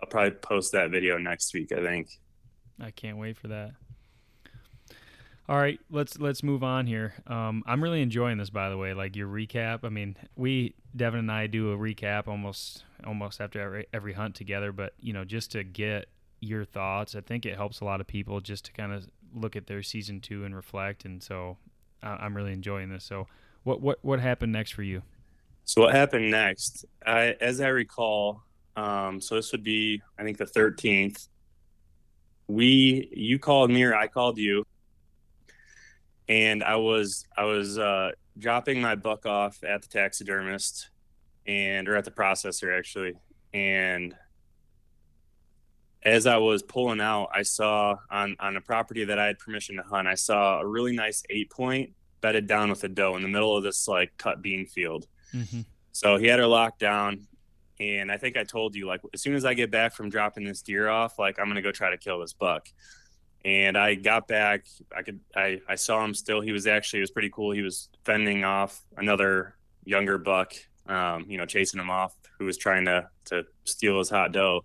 I'll probably post that video next week, I think. I can't wait for that. All right, let's let's move on here. Um, I'm really enjoying this, by the way. Like your recap. I mean, we Devin and I do a recap almost almost after every, every hunt together. But you know, just to get your thoughts, I think it helps a lot of people just to kind of look at their season two and reflect. And so, uh, I'm really enjoying this. So, what what what happened next for you? So what happened next? I, as I recall, um, so this would be I think the 13th. We you called me or I called you and I was I was uh, dropping my buck off at the taxidermist and or at the processor actually, and as I was pulling out, I saw on on a property that I had permission to hunt, I saw a really nice eight point bedded down with a doe in the middle of this like cut bean field. Mm-hmm. So he had her locked down, and I think I told you like as soon as I get back from dropping this deer off, like I'm gonna go try to kill this buck and I got back. I could I, I saw him still. He was actually it was pretty cool. He was fending off another younger buck, um, you know, chasing him off who was trying to to steal his hot doe.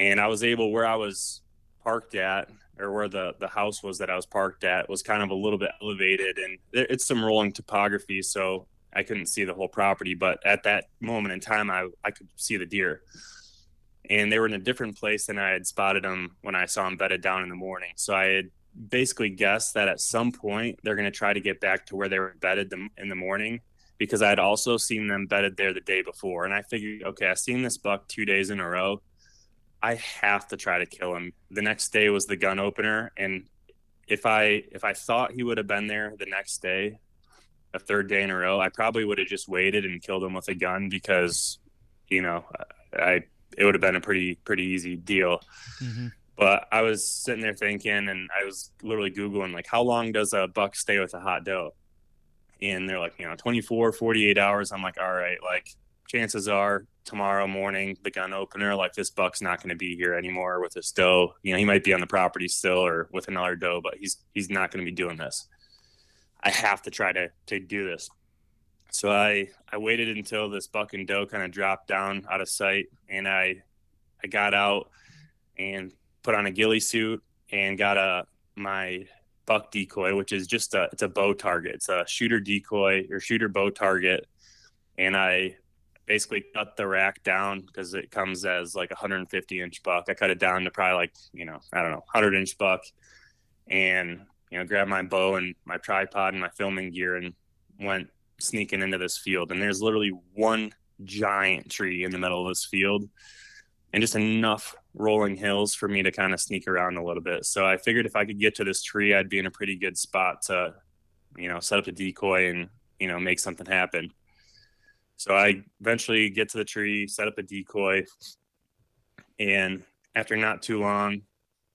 And I was able where I was parked at or where the the house was that I was parked at was kind of a little bit elevated and it's some rolling topography so I couldn't see the whole property but at that moment in time I I could see the deer and they were in a different place than I had spotted them when I saw them bedded down in the morning. So I had basically guessed that at some point they're going to try to get back to where they were bedded in the morning because I had also seen them bedded there the day before. And I figured, okay, I've seen this buck two days in a row. I have to try to kill him. The next day was the gun opener, and if I if I thought he would have been there the next day, a third day in a row, I probably would have just waited and killed him with a gun because, you know, I it would have been a pretty pretty easy deal. Mm-hmm. But I was sitting there thinking, and I was literally googling like, how long does a buck stay with a hot doe? And they're like, you know, 24, 48 hours. I'm like, all right, like chances are tomorrow morning the gun opener like this buck's not going to be here anymore with this doe. You know he might be on the property still or with another doe but he's he's not going to be doing this. I have to try to to do this. So I I waited until this buck and doe kind of dropped down out of sight, and I I got out and put on a ghillie suit and got a my buck decoy, which is just a it's a bow target. It's a shooter decoy or shooter bow target, and I basically cut the rack down because it comes as like a 150 inch buck. I cut it down to probably like you know I don't know 100 inch buck, and you know grabbed my bow and my tripod and my filming gear and went sneaking into this field, and there's literally one giant tree in the middle of this field, and just enough rolling hills for me to kind of sneak around a little bit. So I figured if I could get to this tree, I'd be in a pretty good spot to, you know, set up a decoy and you know make something happen. So I eventually get to the tree, set up a decoy, and after not too long,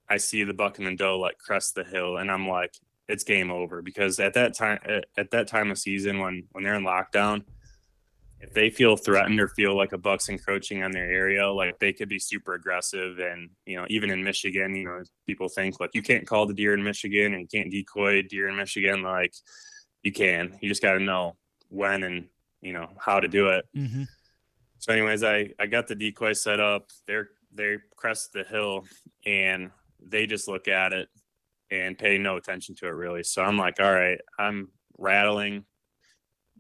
I see the buck and the doe like crest the hill, and I'm like, it's game over because at that time at that time of season when when they're in lockdown if they feel threatened or feel like a buck's encroaching on their area like they could be super aggressive. And you know even in michigan you know people think like you can't call the deer in michigan and you can't decoy deer in michigan like you can. You just got to know when and you know how to do it mm-hmm. so anyways i i got the decoy set up they're they crest the hill and they just look at it and pay no attention to it really. So I'm like, all right, I'm rattling.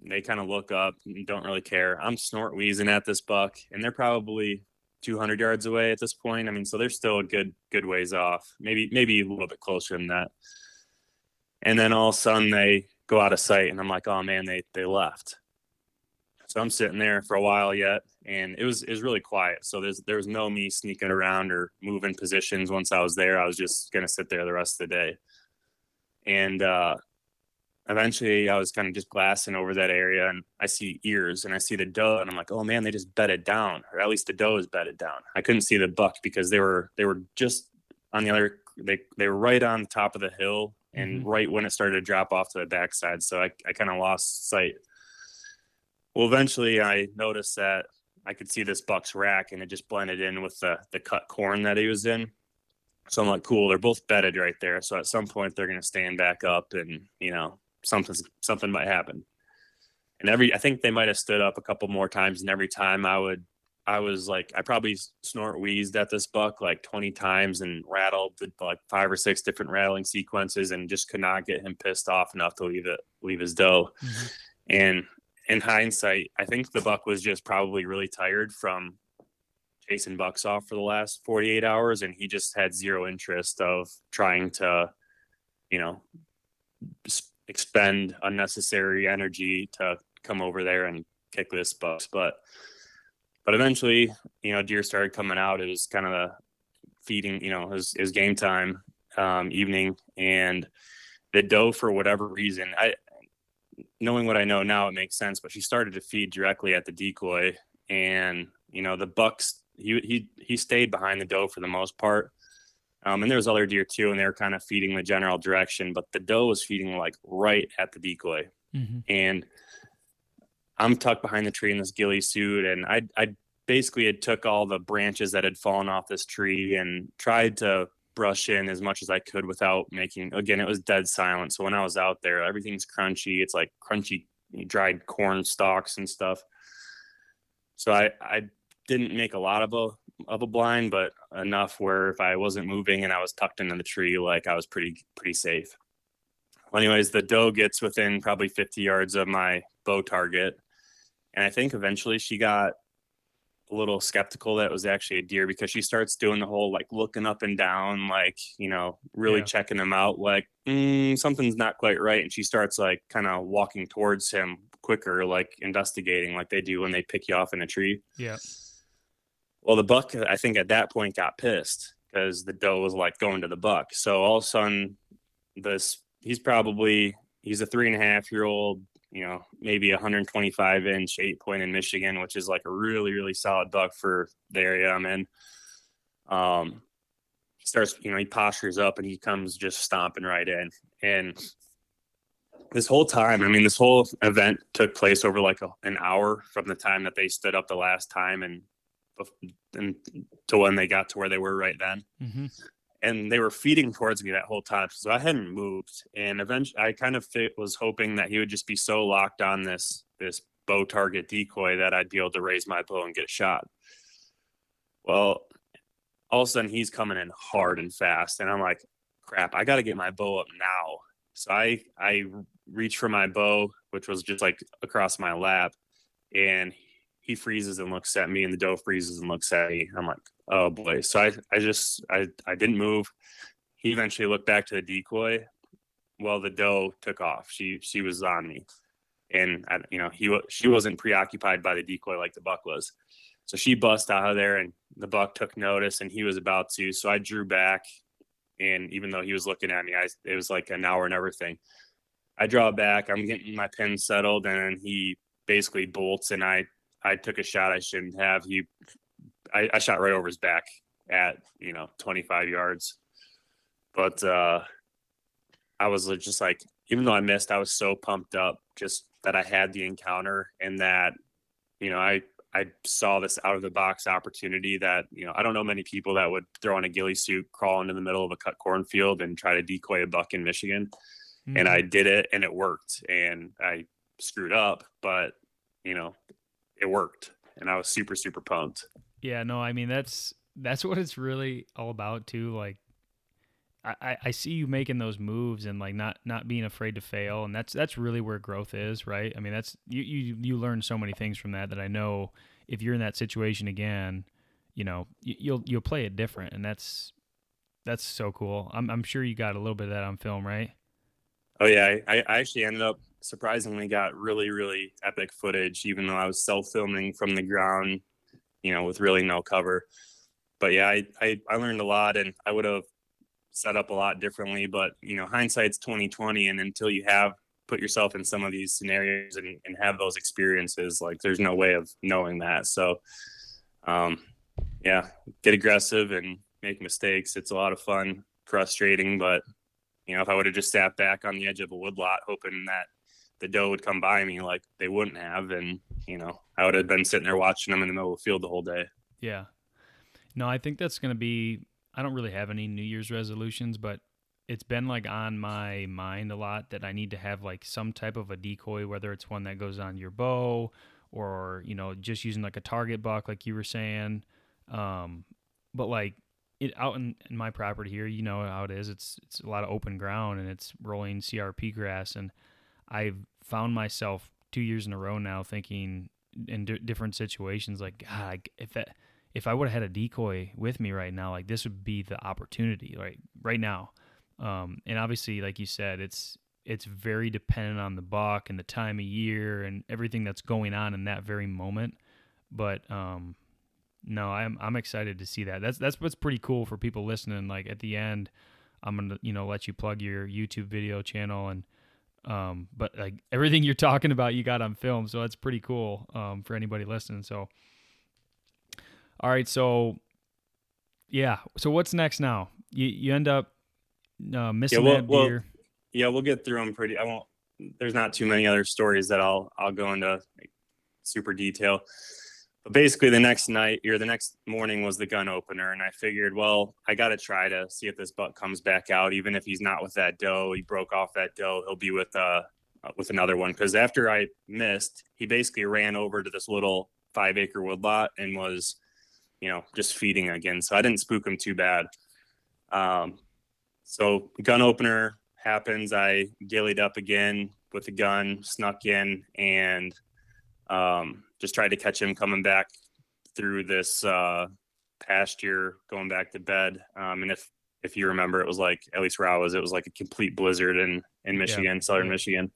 they kind of look up and don't really care. I'm snort wheezing at this buck, and they're probably 200 yards away at this point. I mean, so they're still a good good ways off, maybe maybe a little bit closer than that. And then all of a sudden they go out of sight, and I'm like, oh man, they they left. So I'm sitting there for a while yet, and it was it was really quiet. So there's there was no me sneaking around or moving positions. Once I was there, I was just gonna sit there the rest of the day. And uh, eventually I was kind of just glassing over that area and I see ears and I see the doe and I'm like, oh man, they just bedded down, or at least the doe is bedded down. I couldn't see the buck because they were they were just on the other they they were right on top of the hill and mm-hmm. right when it started to drop off to the backside. So I, I kind of lost sight. Well, eventually I noticed that I could see this buck's rack and it just blended in with the the cut corn that he was in. So I'm like, cool, they're both bedded right there. So at some point they're gonna stand back up and, you know, something something might happen. And every I think they might have stood up a couple more times, and every time I would I was like I probably snort wheezed at this buck like 20 times and rattled like five or six different rattling sequences and just could not get him pissed off enough to leave it leave his doe. Mm-hmm. And in hindsight, I think the buck was just probably really tired from chasing bucks off for the last 48 hours and he just had zero interest of trying to you know expend unnecessary energy to come over there and kick this bucks. But but eventually, you know, deer started coming out. It was kind of a feeding, you know, his his game time um, evening, and the doe for whatever reason, I knowing what I know now, it makes sense. But she started to feed directly at the decoy, and you know, the bucks. He he he stayed behind the doe for the most part, um, and there was other deer too, and they were kind of feeding the general direction, but the doe was feeding like right at the decoy. Mm-hmm. And I'm tucked behind the tree in this ghillie suit, and I I basically had took all the branches that had fallen off this tree and tried to brush in as much as I could without making again it was dead silent. So when I was out there, everything's crunchy. It's like crunchy dried corn stalks and stuff. So I I didn't make a lot of a of a blind, but enough where if I wasn't moving and I was tucked into the tree, like I was pretty pretty safe. Well, anyways, the doe gets within probably 50 yards of my bow target, and I think eventually she got a little skeptical that it was actually a deer because she starts doing the whole like looking up and down, like you know, really yeah. checking him out, like mm, something's not quite right, and she starts like kind of walking towards him quicker, like investigating, like they do when they pick you off in a tree. Yeah well, the buck, I think at that point got pissed because the doe was like going to the buck. So all of a sudden, this he's probably he's a three and a half year old, you know, maybe 125 inch eight point in Michigan, which is like a really really solid buck for the area I'm in. Um, he starts, you know, he postures up and he comes just stomping right in, and this whole time, I mean, this whole event took place over like a, an hour from the time that they stood up the last time and and to when they got to where they were right then. Mm-hmm. And they were feeding towards me that whole time, so I hadn't moved. And eventually, I kind of was hoping that he would just be so locked on this this bow target decoy that I'd be able to raise my bow and get a shot. Well, all of a sudden he's coming in hard and fast, and I'm like, "Crap! I got to get my bow up now." So I I reach for my bow, which was just like across my lap, and he freezes and looks at me and the doe freezes and looks at me. I'm like, oh boy. So I, I just, I, I didn't move. He eventually looked back to the decoy. Well, the doe took off. She, she was on me and you know, he, she wasn't preoccupied by the decoy like the buck was. So she bust out of there and the buck took notice and he was about to, so I drew back and even though he was looking at me, I, it was like an hour and everything. I draw back, I'm getting my pin settled and he basically bolts and I I took a shot I shouldn't have. He, I, I shot right over his back at you know 25 yards, but uh, I was just like, even though I missed, I was so pumped up just that I had the encounter and that you know I I saw this out of the box opportunity that you know I don't know many people that would throw on a ghillie suit, crawl into the middle of a cut cornfield, and try to decoy a buck in Michigan. Mm-hmm. And I did it, and it worked. And I screwed up, but you know it worked and I was super super pumped. Yeah, no, I mean that's that's what it's really all about too. Like I, I see you making those moves and like not not being afraid to fail, and that's that's really where growth is, right? I mean, that's you you you learn so many things from that that I know if you're in that situation again, you know, you, you'll you'll play it different, and that's that's so cool. I'm I'm sure you got a little bit of that on film, right? Oh yeah, I, I actually ended up surprisingly got really really epic footage, even though I was self filming from the ground, you know, with really no cover. But yeah, I, I I learned a lot, and I would have set up a lot differently. But you know, hindsight's twenty twenty, and until you have put yourself in some of these scenarios and, and have those experiences, like there's no way of knowing that. So, um, yeah, get aggressive and make mistakes. It's a lot of fun, frustrating, but you know, if I would have just sat back on the edge of a woodlot hoping that the doe would come by me, like they wouldn't have, and you know, I would have been sitting there watching them in the middle of the field the whole day. Yeah. No, I think that's going to be I don't really have any New Year's resolutions, but it's been like on my mind a lot that I need to have like some type of a decoy, whether it's one that goes on your bow or you know just using like a target buck, like you were saying. Um, but like it out in, in my property here, you know how it is. It's it's a lot of open ground and it's rolling CRP grass, and I've found myself two years in a row now thinking in d- different situations like God, if that if I would have had a decoy with me right now, like this would be the opportunity, right? Right now. Um, and obviously, like you said, it's it's very dependent on the buck and the time of year and everything that's going on in that very moment. But um, no, I'm I'm excited to see that. That's that's what's pretty cool for people listening. Like at the end, I'm gonna you know let you plug your YouTube video channel and um, but like everything you're talking about, you got on film, so that's pretty cool um, for anybody listening. So all right, so yeah, so what's next now? You you end up uh, missing yeah, that. Well, yeah, we'll get through them pretty. I won't. There's not too many other stories that I'll I'll go into like, super detail. But basically, the next night or the next morning was the gun opener, and I figured, well, I got to try to see if this buck comes back out, even if he's not with that doe. He broke off that doe. He'll be with uh with another one because after I missed, he basically ran over to this little five acre woodlot and was you know, just feeding again. So I didn't spook him too bad. Um, so gun opener happens. I gillied up again with the gun, snuck in, and um, just tried to catch him coming back through this uh, pasture, going back to bed. Um, and if if you remember, it was like at least where I was, it was like a complete blizzard in in Michigan, yeah. southern. Michigan.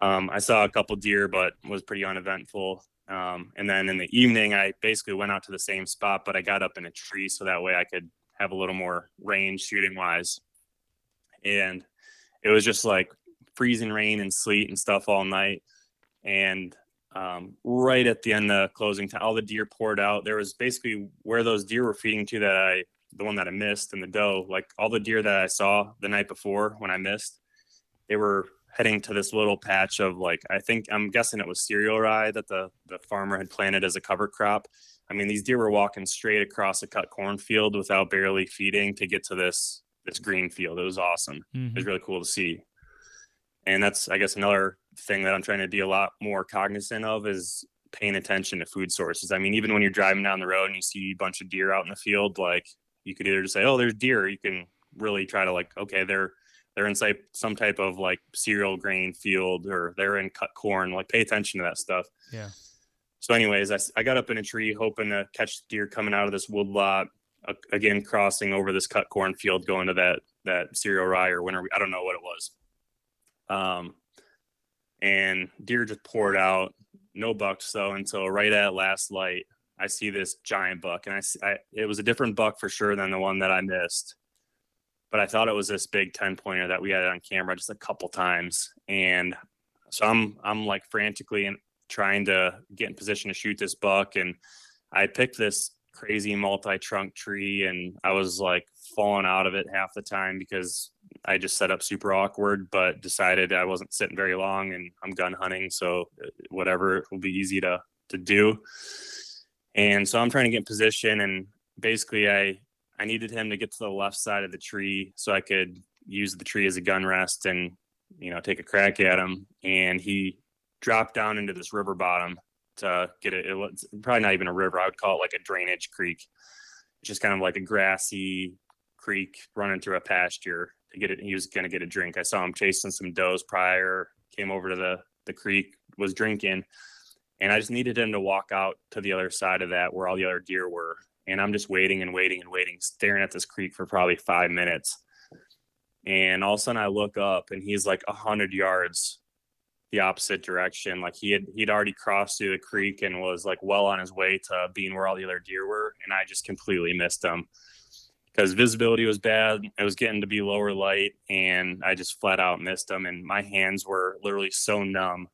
Um, I saw a couple deer, but was pretty uneventful. Um, and then in the evening, I basically went out to the same spot, but I got up in a tree so that way I could have a little more range shooting wise. And it was just like freezing rain and sleet and stuff all night. And um, right at the end of the closing time, all the deer poured out. There was basically where those deer were feeding to that I, the one that I missed and the doe, like all the deer that I saw the night before when I missed, they were heading to this little patch of like I think I'm guessing it was cereal rye that the the farmer had planted as a cover crop. I mean, these deer were walking straight across a cut cornfield without barely feeding to get to this this green field. It was awesome. Mm-hmm. It was mm-hmm. really cool to see. And that's I guess another thing that I'm trying to be a lot more cognizant of is paying attention to food sources. I mean, even when you're driving down the road and you see a bunch of deer out in the field, like you could either just say, "Oh, there's deer," you can really try to like, okay, they're they're in some type of like cereal grain field or they're in cut corn like pay attention to that stuff. Yeah. So anyways i, I got up in a tree hoping to catch deer coming out of this wood lot uh, again crossing over this cut corn field going to that that cereal rye or winter i don't know what it was. Um and deer just poured out no bucks though until right at last light i see this giant buck and I, I it was a different buck for sure than the one that i missed but I thought it was this big 10 pointer that we had on camera just a couple times. And so I'm, I'm like frantically trying to get in position to shoot this buck. And I picked this crazy multi trunk tree and I was like falling out of it half the time because I just set up super awkward, but decided I wasn't sitting very long and I'm gun hunting. So uh, whatever will be easy to, to do. And so I'm trying to get position and basically I I needed him to get to the left side of the tree so I could use the tree as a gun rest and you know take a crack at him. And he dropped down into this river bottom to get it. It was probably not even a river. I would call it like a drainage creek. Just kind of like a grassy creek running through a pasture to get it. He was to get a drink. I saw him chasing some does prior, came over to the, the creek, was drinking. And I just needed him to walk out to the other side of that where all the other deer were. And I'm just waiting and waiting and waiting, staring at this creek for probably five minutes. And all of a sudden I look up and he's like a hundred yards the opposite direction. Like he had he'd already crossed through the creek and was like well on his way to being where all the other deer were, and I just completely missed him because visibility was bad. It was getting to be lower light, and I just flat out missed them. And my hands were literally so numb.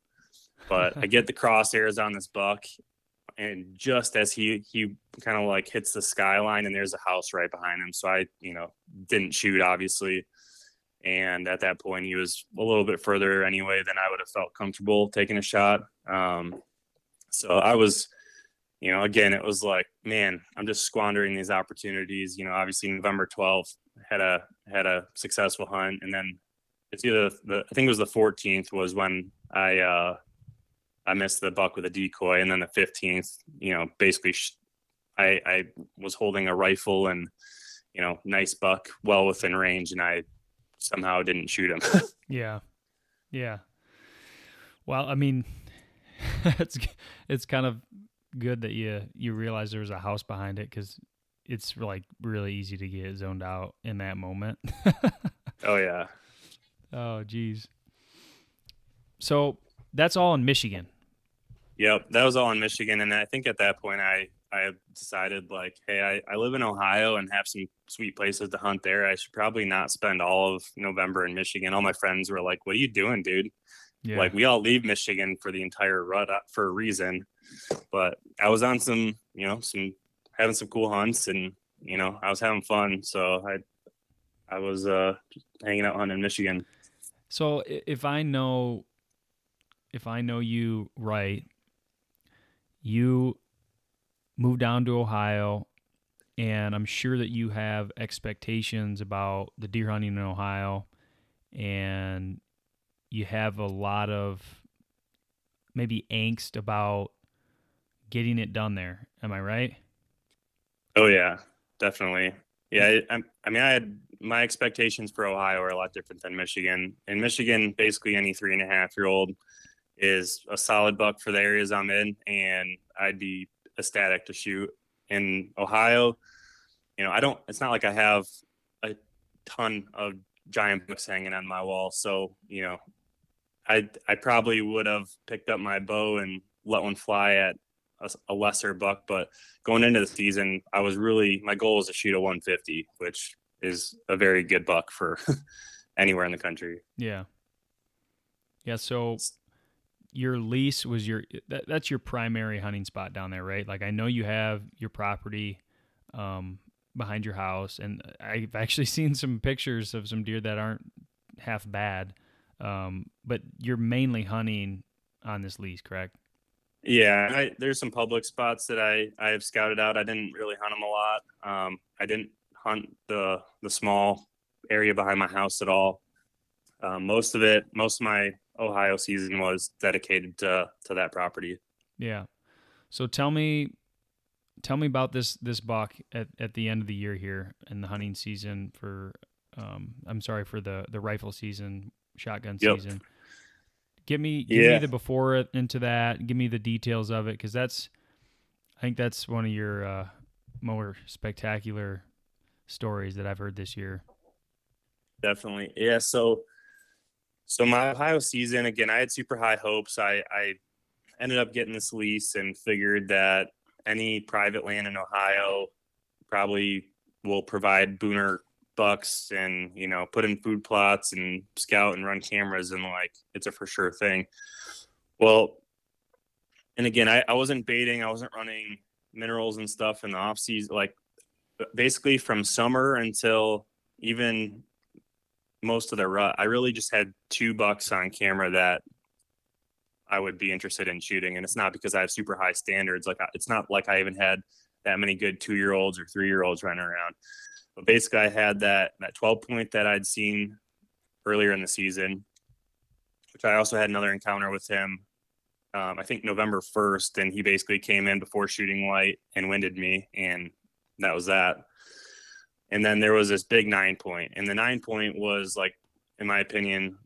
But I get the crosshairs on this buck, and just as he he kind of like hits the skyline, and there's a house right behind him. So I you know didn't shoot obviously and at that point, he was a little bit further anyway than I would have felt comfortable taking a shot. Um, so I was, you know, again, it was like, man, I'm just squandering these opportunities. You know, obviously November 12th had a had a successful hunt, and then it's either the I think it was the 14th was when I uh, I missed the buck with a decoy, and then the 15th, you know, basically sh- I I was holding a rifle and you know nice buck well within range, and I somehow didn't shoot him. yeah, yeah. Well, I mean, it's it's kind of good that you you realize there was a house behind it because it's like really easy to get zoned out in that moment. oh yeah. Oh geez. So that's all in Michigan. Yep, that was all in Michigan, and I think at that point I I decided like, hey, I, I live in Ohio and have some sweet places to hunt there. I should probably not spend all of November in Michigan. All my friends were like, "What are you doing, dude?" Yeah. Like we all leave Michigan for the entire rut uh, for a reason. But I was on some, you know, some having some cool hunts, and you know, I was having fun. So I I was uh hanging out hunting in Michigan. So if I know if I know you right, you moved down to Ohio, and I'm sure that you have expectations about the deer hunting in Ohio, and you have a lot of maybe angst about getting it done there. Am I right? Oh yeah, definitely. Yeah, mm-hmm. I, I mean, I had my expectations for Ohio are a lot different than Michigan. In Michigan, basically any three and a half year old is a solid buck for the areas I'm in, and I'd be ecstatic to shoot. In Ohio, you know, I don't. It's not like I have a ton of giant books hanging on my wall. So you know, I I probably would have picked up my bow and let one fly at a, a, lesser buck. But going into the season, I was really my goal was to shoot a 150, which is a very good buck for anywhere in the country. Yeah. Yeah. So your lease was your that, that's your primary hunting spot down there, right? Like I know you have your property um, behind your house, and I've actually seen some pictures of some deer that aren't half bad. Um, but you're mainly hunting on this lease, correct? Yeah, I, there's some public spots that I I have scouted out. I didn't really hunt them a lot. Um, I didn't hunt the the small area behind my house at all. Um, most of it, most of my Ohio season was dedicated to to that property. Yeah. So tell me tell me about this this buck at, at the end of the year here in the hunting season for um I'm sorry for the the rifle season, shotgun yep. season. Give me give yeah. me the before into that. Give me the details of it cuz that's I think that's one of your uh, more spectacular stories that I've heard this year. Definitely. Yeah, so so my Ohio season again, I had super high hopes. I, I ended up getting this lease and figured that any private land in Ohio probably will provide booner bucks and you know put in food plots and scout and run cameras and like it's a for sure thing. Well, and again, I, I wasn't baiting, I wasn't running minerals and stuff in the off season. Like basically from summer until even most of the rut, I really just had two bucks on camera that I would be interested in shooting. And it's not because I have super high standards. Like it's not like I even had that many good two year olds or three year olds running around. But basically, I had that that 12 point that I'd seen earlier in the season, which I also had another encounter with him. Um, I think November 1st, and he basically came in before shooting light and winded me, and that was that. and then there was this big nine point, and the nine point was like, in my opinion,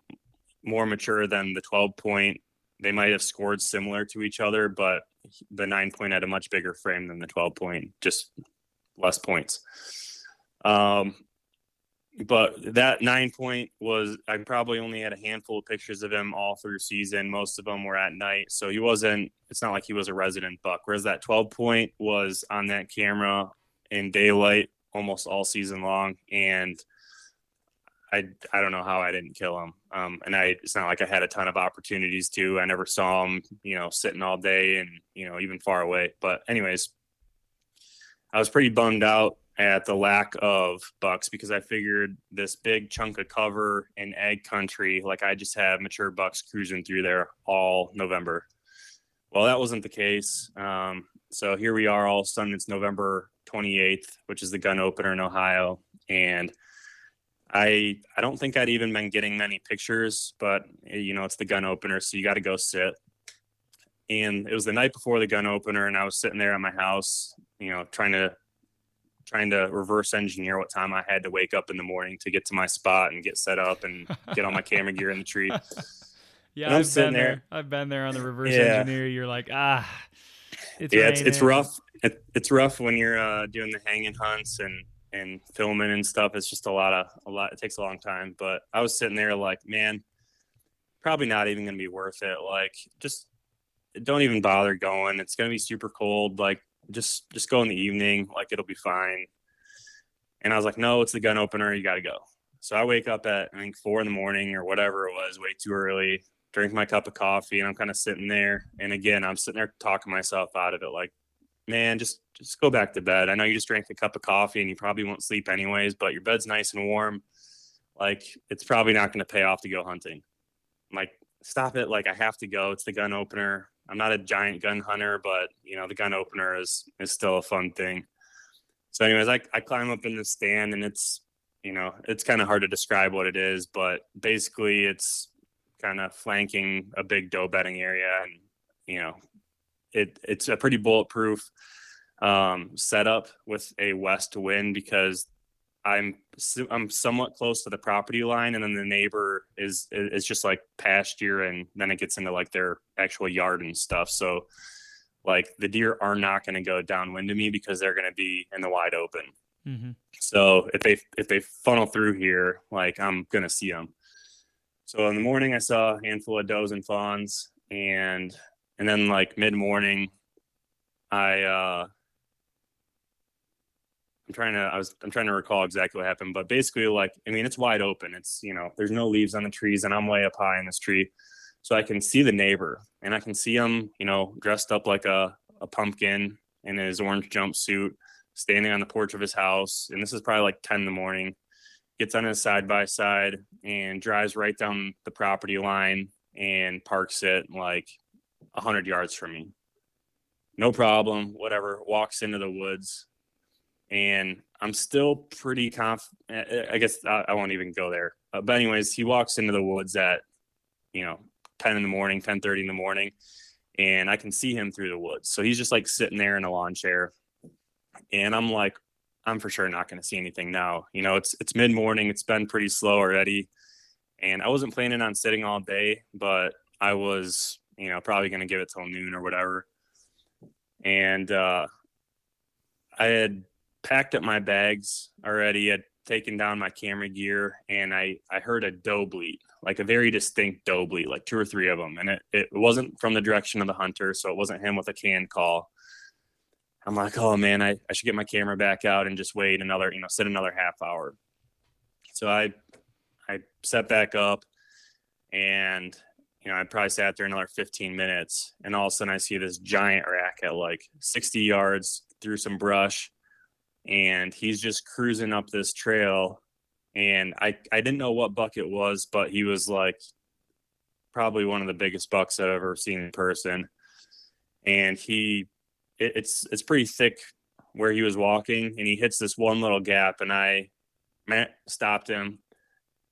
more mature than the 12 point. They might have scored similar to each other, but the nine point had a much bigger frame than the 12 point, just less points. Um, but that nine point was I probably only had a handful of pictures of him all through season. Most of them were at night, so he wasn't. It's not like he was a resident buck. Whereas that 12 point was on that camera in daylight almost all season long, and I I don't know how I didn't kill him. Um, and I it's not like I had a ton of opportunities to. I never saw him, you know, sitting all day and you know even far away. But anyways, I was pretty bummed out at the lack of bucks because I figured this big chunk of cover in ag country, like I just have mature bucks cruising through there all November. Well, that wasn't the case. Um, so here we are all of a sudden it's November 28th, which is the gun opener in Ohio. And I I don't think I'd even been getting many pictures, but you know, it's the gun opener, so you got to go sit. And it was the night before the gun opener, and I was sitting there at my house, you know, trying to trying to reverse engineer what time I had to wake up in the morning to get to my spot and get set up and get all my camera gear in the tree. Yeah, I've been there. there. I've been there on the reverse yeah. engineer. You're like, ah, it's yeah, it's, it's rough. It, it's rough when you're uh, doing the hanging hunts and and filming and stuff. It's just a lot of a lot. It takes a long time. But I was sitting there like, man, probably not even gonna be worth it. Like, just don't even bother going. It's gonna be super cold. Like, just just go in the evening. Like, it'll be fine. And I was like, no, it's the gun opener. You got to go. So I wake up at I think four in the morning or whatever it was, way too early. Drink my cup of coffee, and I'm kind of sitting there. And again, I'm sitting there talking myself out of it. Like, man, just just go back to bed. I know you just drank a cup of coffee and you probably won't sleep anyways, but your bed's nice and warm. Like it's probably not going to pay off to go hunting. I'm like, stop it. Like I have to go. It's the gun opener. I'm not a giant gun hunter, but you know, the gun opener is is still a fun thing. So anyways, I, I climb up in the stand and it's, you know, it's kind of hard to describe what it is, but basically it's kind of flanking a big doe bedding area and, you know, it it's a pretty bulletproof um, setup with a west wind because I'm I'm somewhat close to the property line, and then the neighbor is is just like pasture, and then it gets into like their actual yard and stuff. So, like the deer are not going to go downwind of me because they're going to be in the wide open. Mm-hmm. So if they if they funnel through here, like I'm going to see them. So in the morning, I saw a handful of does and fawns, and and then like mid morning, I uh, I'm trying to I was I'm trying to recall exactly what happened, but basically like I mean it's wide open. It's you know there's no leaves on the trees, and I'm way up high in this tree, so I can see the neighbor, and I can see him you know dressed up like a a pumpkin in his orange jumpsuit, standing on the porch of his house, and this is probably like 10 in the morning. Gets on his side by side and drives right down the property line and parks it like 100 yards from me. No problem, whatever. Walks into the woods, and I'm still pretty confident. I guess I, I, won't even go there. Uh, but anyways, he walks into the woods at, you know, 10 in the morning, 10 30 in the morning, and I can see him through the woods. So he's just like sitting there in a lawn chair. And I'm like, I'm for sure not going to see anything now. You know, it's it's mid morning. It's been pretty slow already, and I wasn't planning on sitting all day, but I was, you know, probably going to give it till noon or whatever. And uh, I had packed up my bags already. Had taken down my camera gear, and I I heard a doe bleat, like a very distinct doe bleat, like two or three of them, and it it wasn't from the direction of the hunter, so it wasn't him with a can call. I'm like, oh man, I, I should get my camera back out and just wait another, you know, sit another half hour. So I I set back up and you know, I probably sat there another 15 minutes and all of a sudden I see this giant rack at like 60 yards through some brush and he's just cruising up this trail and I I didn't know what buck it was, but he was like probably one of the biggest bucks I've ever seen in person. And he it, it's it's pretty thick where he was walking and he hits this one little gap and I stopped him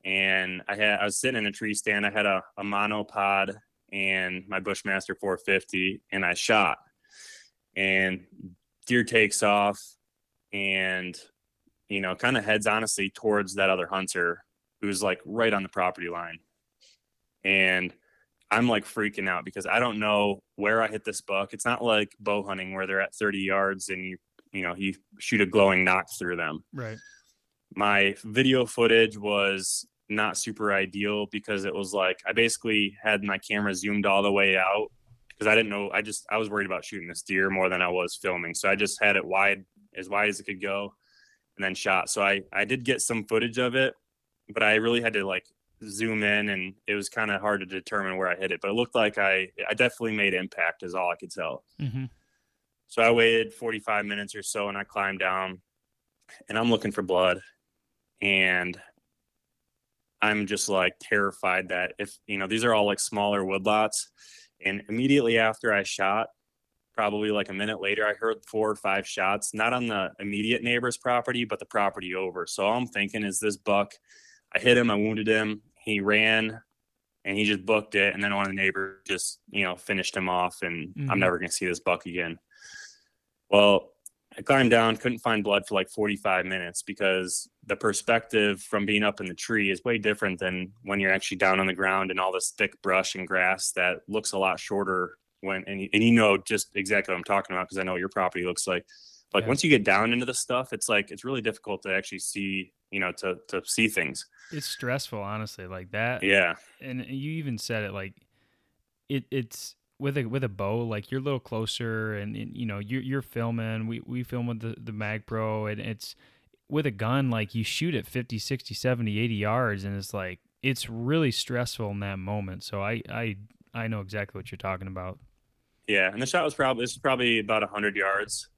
and I had I was sitting in a tree stand. I had a, a monopod and my Bushmaster 450 and I shot and deer takes off and you know, kind of heads honestly towards that other hunter who's like right on the property line. And I'm like freaking out because I don't know where I hit this buck. It's not like bow hunting where they're at 30 yards and you, you know, you shoot a glowing nock through them. Right. My video footage was not super ideal because it was like I basically had my camera zoomed all the way out because I didn't know. I just I was worried about shooting this deer more than I was filming, so I just had it wide as wide as it could go, and then shot. So I I did get some footage of it, but I really had to like zoom in, and it was kind of hard to determine where I hit it. But it looked like I I definitely made impact, is all I could tell. Mm-hmm. So I waited 45 minutes or so, and I climbed down, and I'm looking for blood, and I'm just like terrified that if you know these are all like smaller woodlots, and immediately after I shot, probably like a minute later, I heard four or five shots, not on the immediate neighbor's property, but the property over. So all I'm thinking is this buck, I hit him, I wounded him, he ran, and he just booked it, and then one of the neighbors just you know finished him off, and Mhm. I'm never gonna see this buck again. Well, I climbed down, couldn't find blood for like 45 minutes because the perspective from being up in the tree is way different than when you're actually down on the ground and all this thick brush and grass that looks a lot shorter when and you, and you know just exactly what I'm talking about because I know what your property looks like. Like Yeah. once you get down into the stuff, it's like it's really difficult to actually see, you know, to to see things. It's stressful, honestly, like that. Yeah. and you even said it like it it's with a with a bow like you're a little closer and, and you know you're you're filming we we film with the the mag pro and it's with a gun like you shoot at 50 60 70 80 yards and it's like it's really stressful in that moment so i i i know exactly what you're talking about Yeah, and the shot was probably this was probably about hundred yards.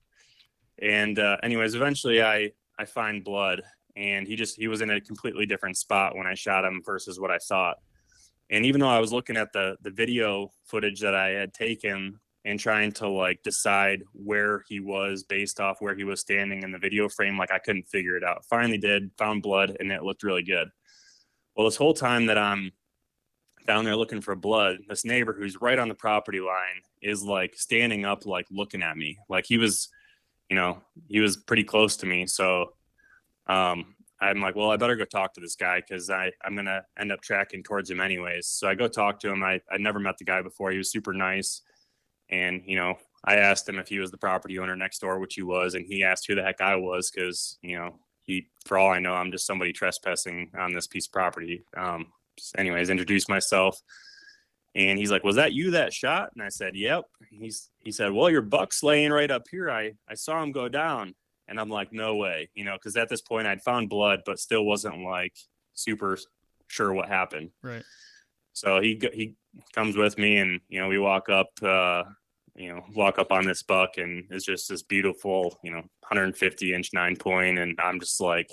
And uh, anyways, eventually I I find blood, and he just he was in a completely different spot when I shot him versus what I thought. And even though I was looking at the the video footage that I had taken and trying to like decide where he was based off where he was standing in the video frame, like I couldn't figure it out. Finally did, found blood, and it looked really good. Well, this whole time that I'm down there looking for blood, this neighbor who's right on the property line is like standing up, like looking at me. Like he was, you know, he was pretty close to me. So um, I'm like, well, I better go talk to this guy because I I'm gonna end up tracking towards him anyways. So I go talk to him. I I never met the guy before. He was super nice, and you know, I asked him if he was the property owner next door, which he was, and he asked who the heck I was because you know he, for all I know, I'm just somebody trespassing on this piece of property. Um, anyways, introduced myself. And he's like, "Was that you that shot?" And I said, "Yep." He's he said, "Well, your buck's laying right up here. I I saw him go down." And I'm like, "No way," you know, because at this point I'd found blood, but still wasn't like super sure what happened. right So he he comes with me, and you know, we walk up, uh, you know, walk up on this buck, and it's just this beautiful, you know, 150 inch nine point, and I'm just like,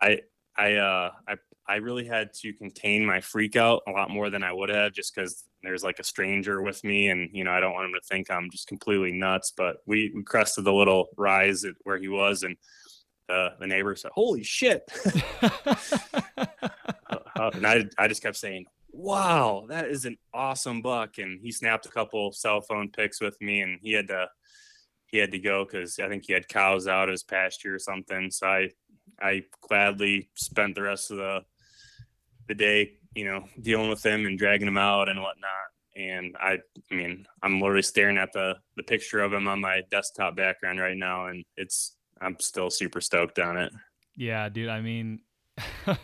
I I uh I I really had to contain my freak out a lot more than I would have, just because there's like a stranger with me, and you know, I don't want him to think I'm just completely nuts. But we we crested the little rise at where he was, and uh, the neighbor said, "Holy shit!" uh, and I, I just kept saying, "Wow, that is an awesome buck!" And he snapped a couple cell phone pics with me, and he had to he had to go because I think he had cows out of his pasture or something. So I I gladly spent the rest of the the day, you know, dealing with him and dragging him out and whatnot. And I, I mean, I'm literally staring at the the picture of him on my desktop background right now, and it's I'm still super stoked on it. Yeah, dude. I mean,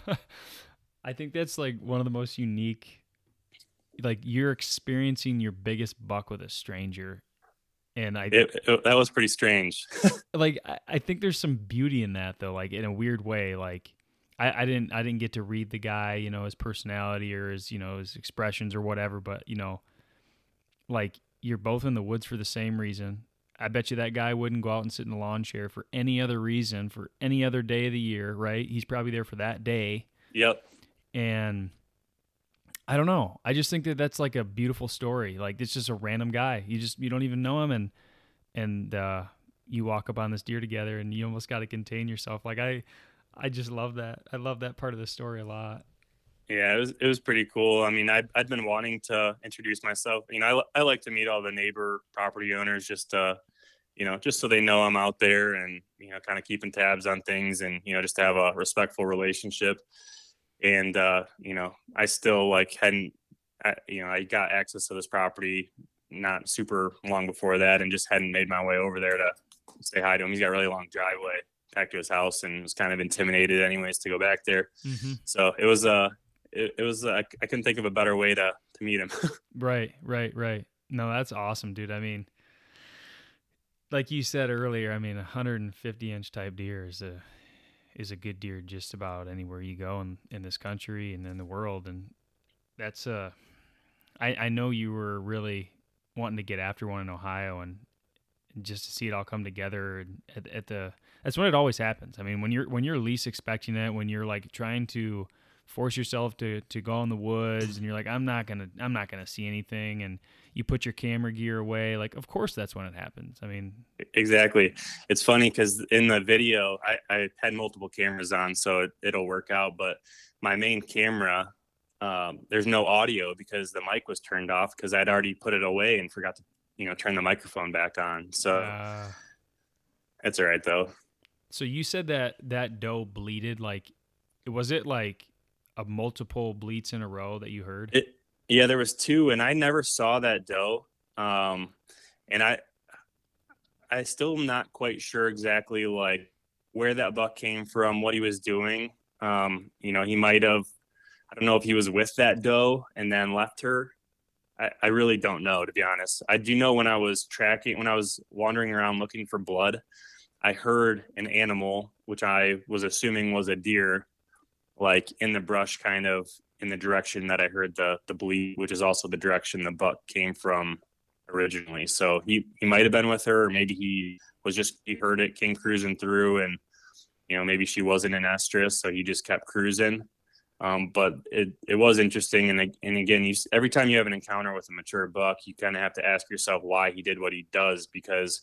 I think that's like one of the most unique. Like you're experiencing your biggest buck with a stranger, and I It, it that was pretty strange. like. I, I think there's some beauty in that though. Like in a weird way. Like I, I didn't I didn't get to read the guy, you know, his personality or his you know his expressions or whatever. But you know, like you're both in the woods for the same reason. I bet you that guy wouldn't go out and sit in a lawn chair for any other reason, for any other day of the year, right? He's probably there for that day. yep. And I don't know. I just think that that's like a beautiful story. Like it's just a random guy. You just you don't even know him, and and uh, you walk up on this deer together, and you almost got to contain yourself. Like I, I just love that. I love that part of the story a lot. Yeah, it was it was pretty cool. I mean, I I'd been wanting to introduce myself. You know, I, I like to meet all the neighbor property owners just to you know, just so they know I'm out there and, you know, kind of keeping tabs on things and, you know, just have a respectful relationship. And, uh, you know, I still like hadn't, you know, I got access to this property not super long before that and just hadn't made my way over there to say hi to him. He's got a really long driveway back to his house and was kind of intimidated anyways to go back there. Mm-hmm. So it was, uh, it, it was, uh, I couldn't think of a better way to, to meet him. right, right, right. No, that's awesome, dude. I mean, like you said earlier, I mean, a 150 inch type deer is a is a good deer just about anywhere you go in, in this country and in the world, and that's uh, I I know you were really wanting to get after one in Ohio and just to see it all come together at, at the that's when it always happens. I mean, when you're when you're least expecting it, when you're like trying to force yourself to to go in the woods and you're like I'm not going to I'm not going to see anything and you put your camera gear away like of course that's when it happens. I mean exactly. It's funny because in the video I, I had multiple cameras on so it, will work out but my main camera um, there's no audio because the mic was turned off because i'd already put it away and forgot to you know turn the microphone back on so uh, it's all right though so you said that that doe bleated like was it like a multiple bleats in a row that you heard it yeah, there was two, and I never saw that doe. Um, and I, I still am not quite sure exactly like where that buck came from, what he was doing. Um, you know, he might have, I don't know if he was with that doe and then left her. I, I really don't know, to be honest. I do know when I was tracking, when I was wandering around looking for blood, I heard an animal, which I was assuming was a deer, like in the brush, kind of in the direction that I heard the the bleed, which is also the direction the buck came from originally. So he he might have been with her, or maybe he was just he heard it, came cruising through, and you know maybe she wasn't an estrus, so he just kept cruising. Um, but it it was interesting, and and again, you every time you have an encounter with a mature buck, you kind of have to ask yourself why he did what he does because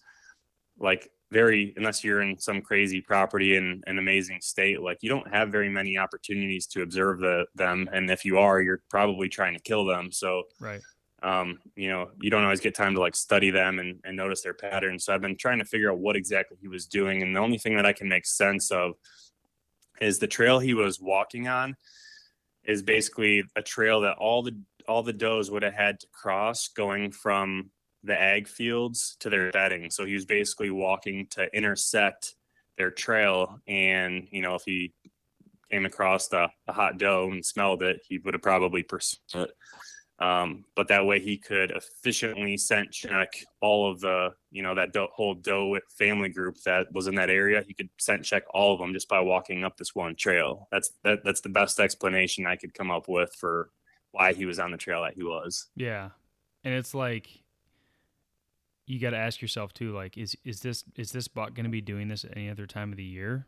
like very unless you're in some crazy property in an amazing state like you don't have very many opportunities to observe the them and if you are you're probably trying to kill them. So right. um, you know you don't always get time to like study them and, and notice their patterns. So i've been trying to figure out what exactly he was doing and the only thing that i can make sense of is the trail he was walking on is basically a trail that all the all the does would have had to cross going from the ag fields to their bedding. So he was basically walking to intersect their trail. And, you know, if he came across the, the hot doe and smelled it, he would have probably pursued it. Um, but that way he could efficiently scent check all of the, you know, that whole doe family group that was in that area. He could scent check all of them just by walking up this one trail. That's that, that's the best explanation I could come up with for why he was on the trail that he was. Yeah. And it's like you got to ask yourself too like is is this is this buck going to be doing this any other time of the year?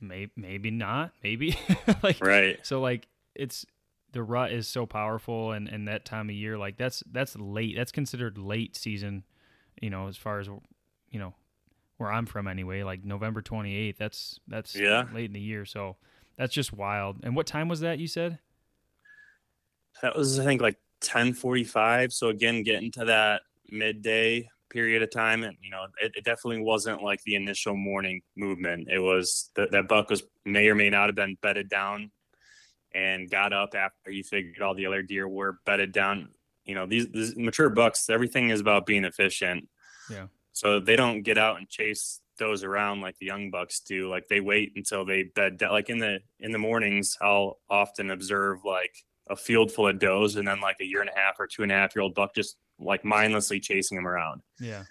Maybe maybe not maybe. Like right. so like it's the rut is so powerful and and that time of year like that's that's late that's considered late season you know as far as you know where I'm from anyway like November 28th that's that's yeah. late in the year so that's just wild. And what time was that you said? That was I think like 10:45 so again getting to that midday period of time and you know it, it, definitely wasn't like the initial morning movement. It was that that buck was may or may not have been bedded down and got up after he figured all the other deer were bedded down. You know these, these mature bucks everything is about being efficient. Yeah. So they don't get out and chase those around like the young bucks do. Like they wait until they bed down. Like in the in the mornings i'll often observe like a field full of does and then like a year and a half or two and a half year old buck just like mindlessly chasing them around. Yeah.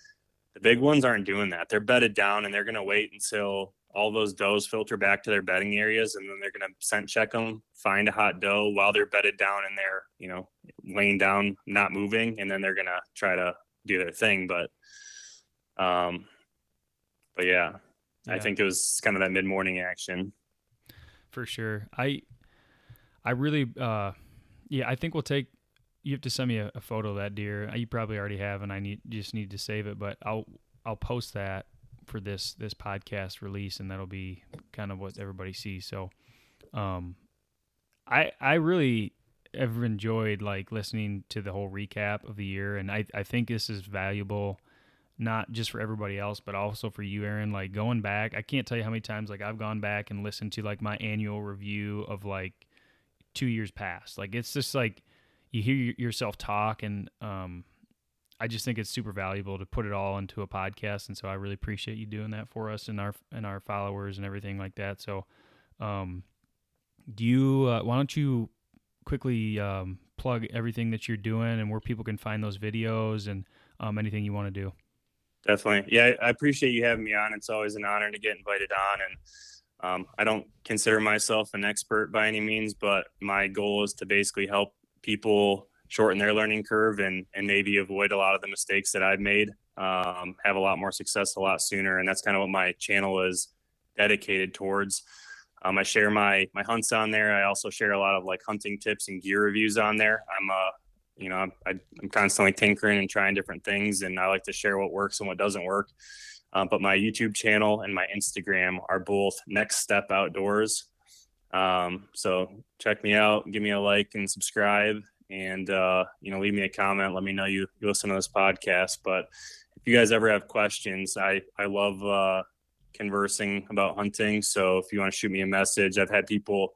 The big ones aren't doing that. They're bedded down and they're going to wait until all those does filter back to their bedding areas and then they're going to scent check them, find a hot doe while they're bedded down and they're, you know, laying down, not moving. And then they're going to try to do their thing. But, um, but yeah, yeah, I think it was kind of that mid morning action. For sure. I, I really, uh, yeah, I think we'll take you have to send me a, a, photo of that deer. You probably already have, and I need just need to save it. But I'll I'll post that for this this podcast release, and that'll be kind of what everybody sees. So, um, I I really have enjoyed like listening to the whole recap of the year, and I I think this is valuable not just for everybody else, but also for you, Aaron. Like going back, I can't tell you how many times like I've gone back and listened to like my annual review of like two years past. Like it's just like you hear yourself talk, and um, I just think it's super valuable to put it all into a podcast. And so I really appreciate you doing that for us and our and our followers and everything like that. So, um, do you? Uh, why don't you quickly um, plug everything that you're doing and where people can find those videos and um, anything you want to do? Definitely. Yeah, I appreciate you having me on. It's always an honor to get invited on. And um, I don't consider myself an expert by any means, but my goal is to basically help people shorten their learning curve and, and maybe avoid a lot of the mistakes that I've made, um, have a lot more success a lot sooner. And that's kind of what my channel is dedicated towards. Um, I share my my hunts on there. I also share a lot of like hunting tips and gear reviews on there. I'm a you know, I, am constantly tinkering and trying different things, and I like to share what works and what doesn't work. Um, but my YouTube channel and my Instagram are both Next Step Outdoors. Um, so check me out, give me a like and subscribe, and uh, you know, leave me a comment. Let me know you, you listen to this podcast. But if you guys ever have questions, I I love uh, conversing about hunting. So if you want to shoot me a message, I've had people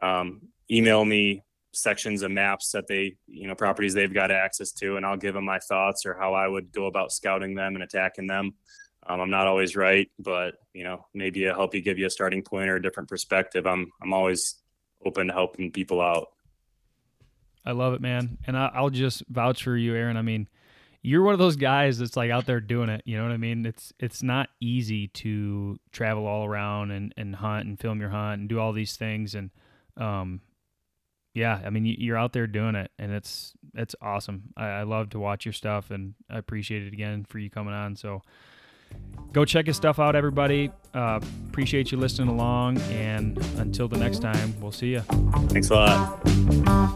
um, email me sections of maps that they you know properties they've got access to and i'll give them my thoughts or how i would go about scouting them and attacking them um, i'm not always right but you know maybe i help you give you a starting point or a different perspective. I'm i'm always open to helping people out. I love it man. And I, i'll just vouch for you aaron. I mean you're one of those guys that's like out there doing it. You know what i mean? It's it's not easy to travel all around and, and hunt and film your hunt and do all these things. And um yeah, I mean, you're out there doing it, and it's it's awesome. I, I love to watch your stuff, and I appreciate it again for you coming on. So go check his stuff out, everybody. Uh, appreciate you listening along, and until the next time, we'll see you. Thanks a lot.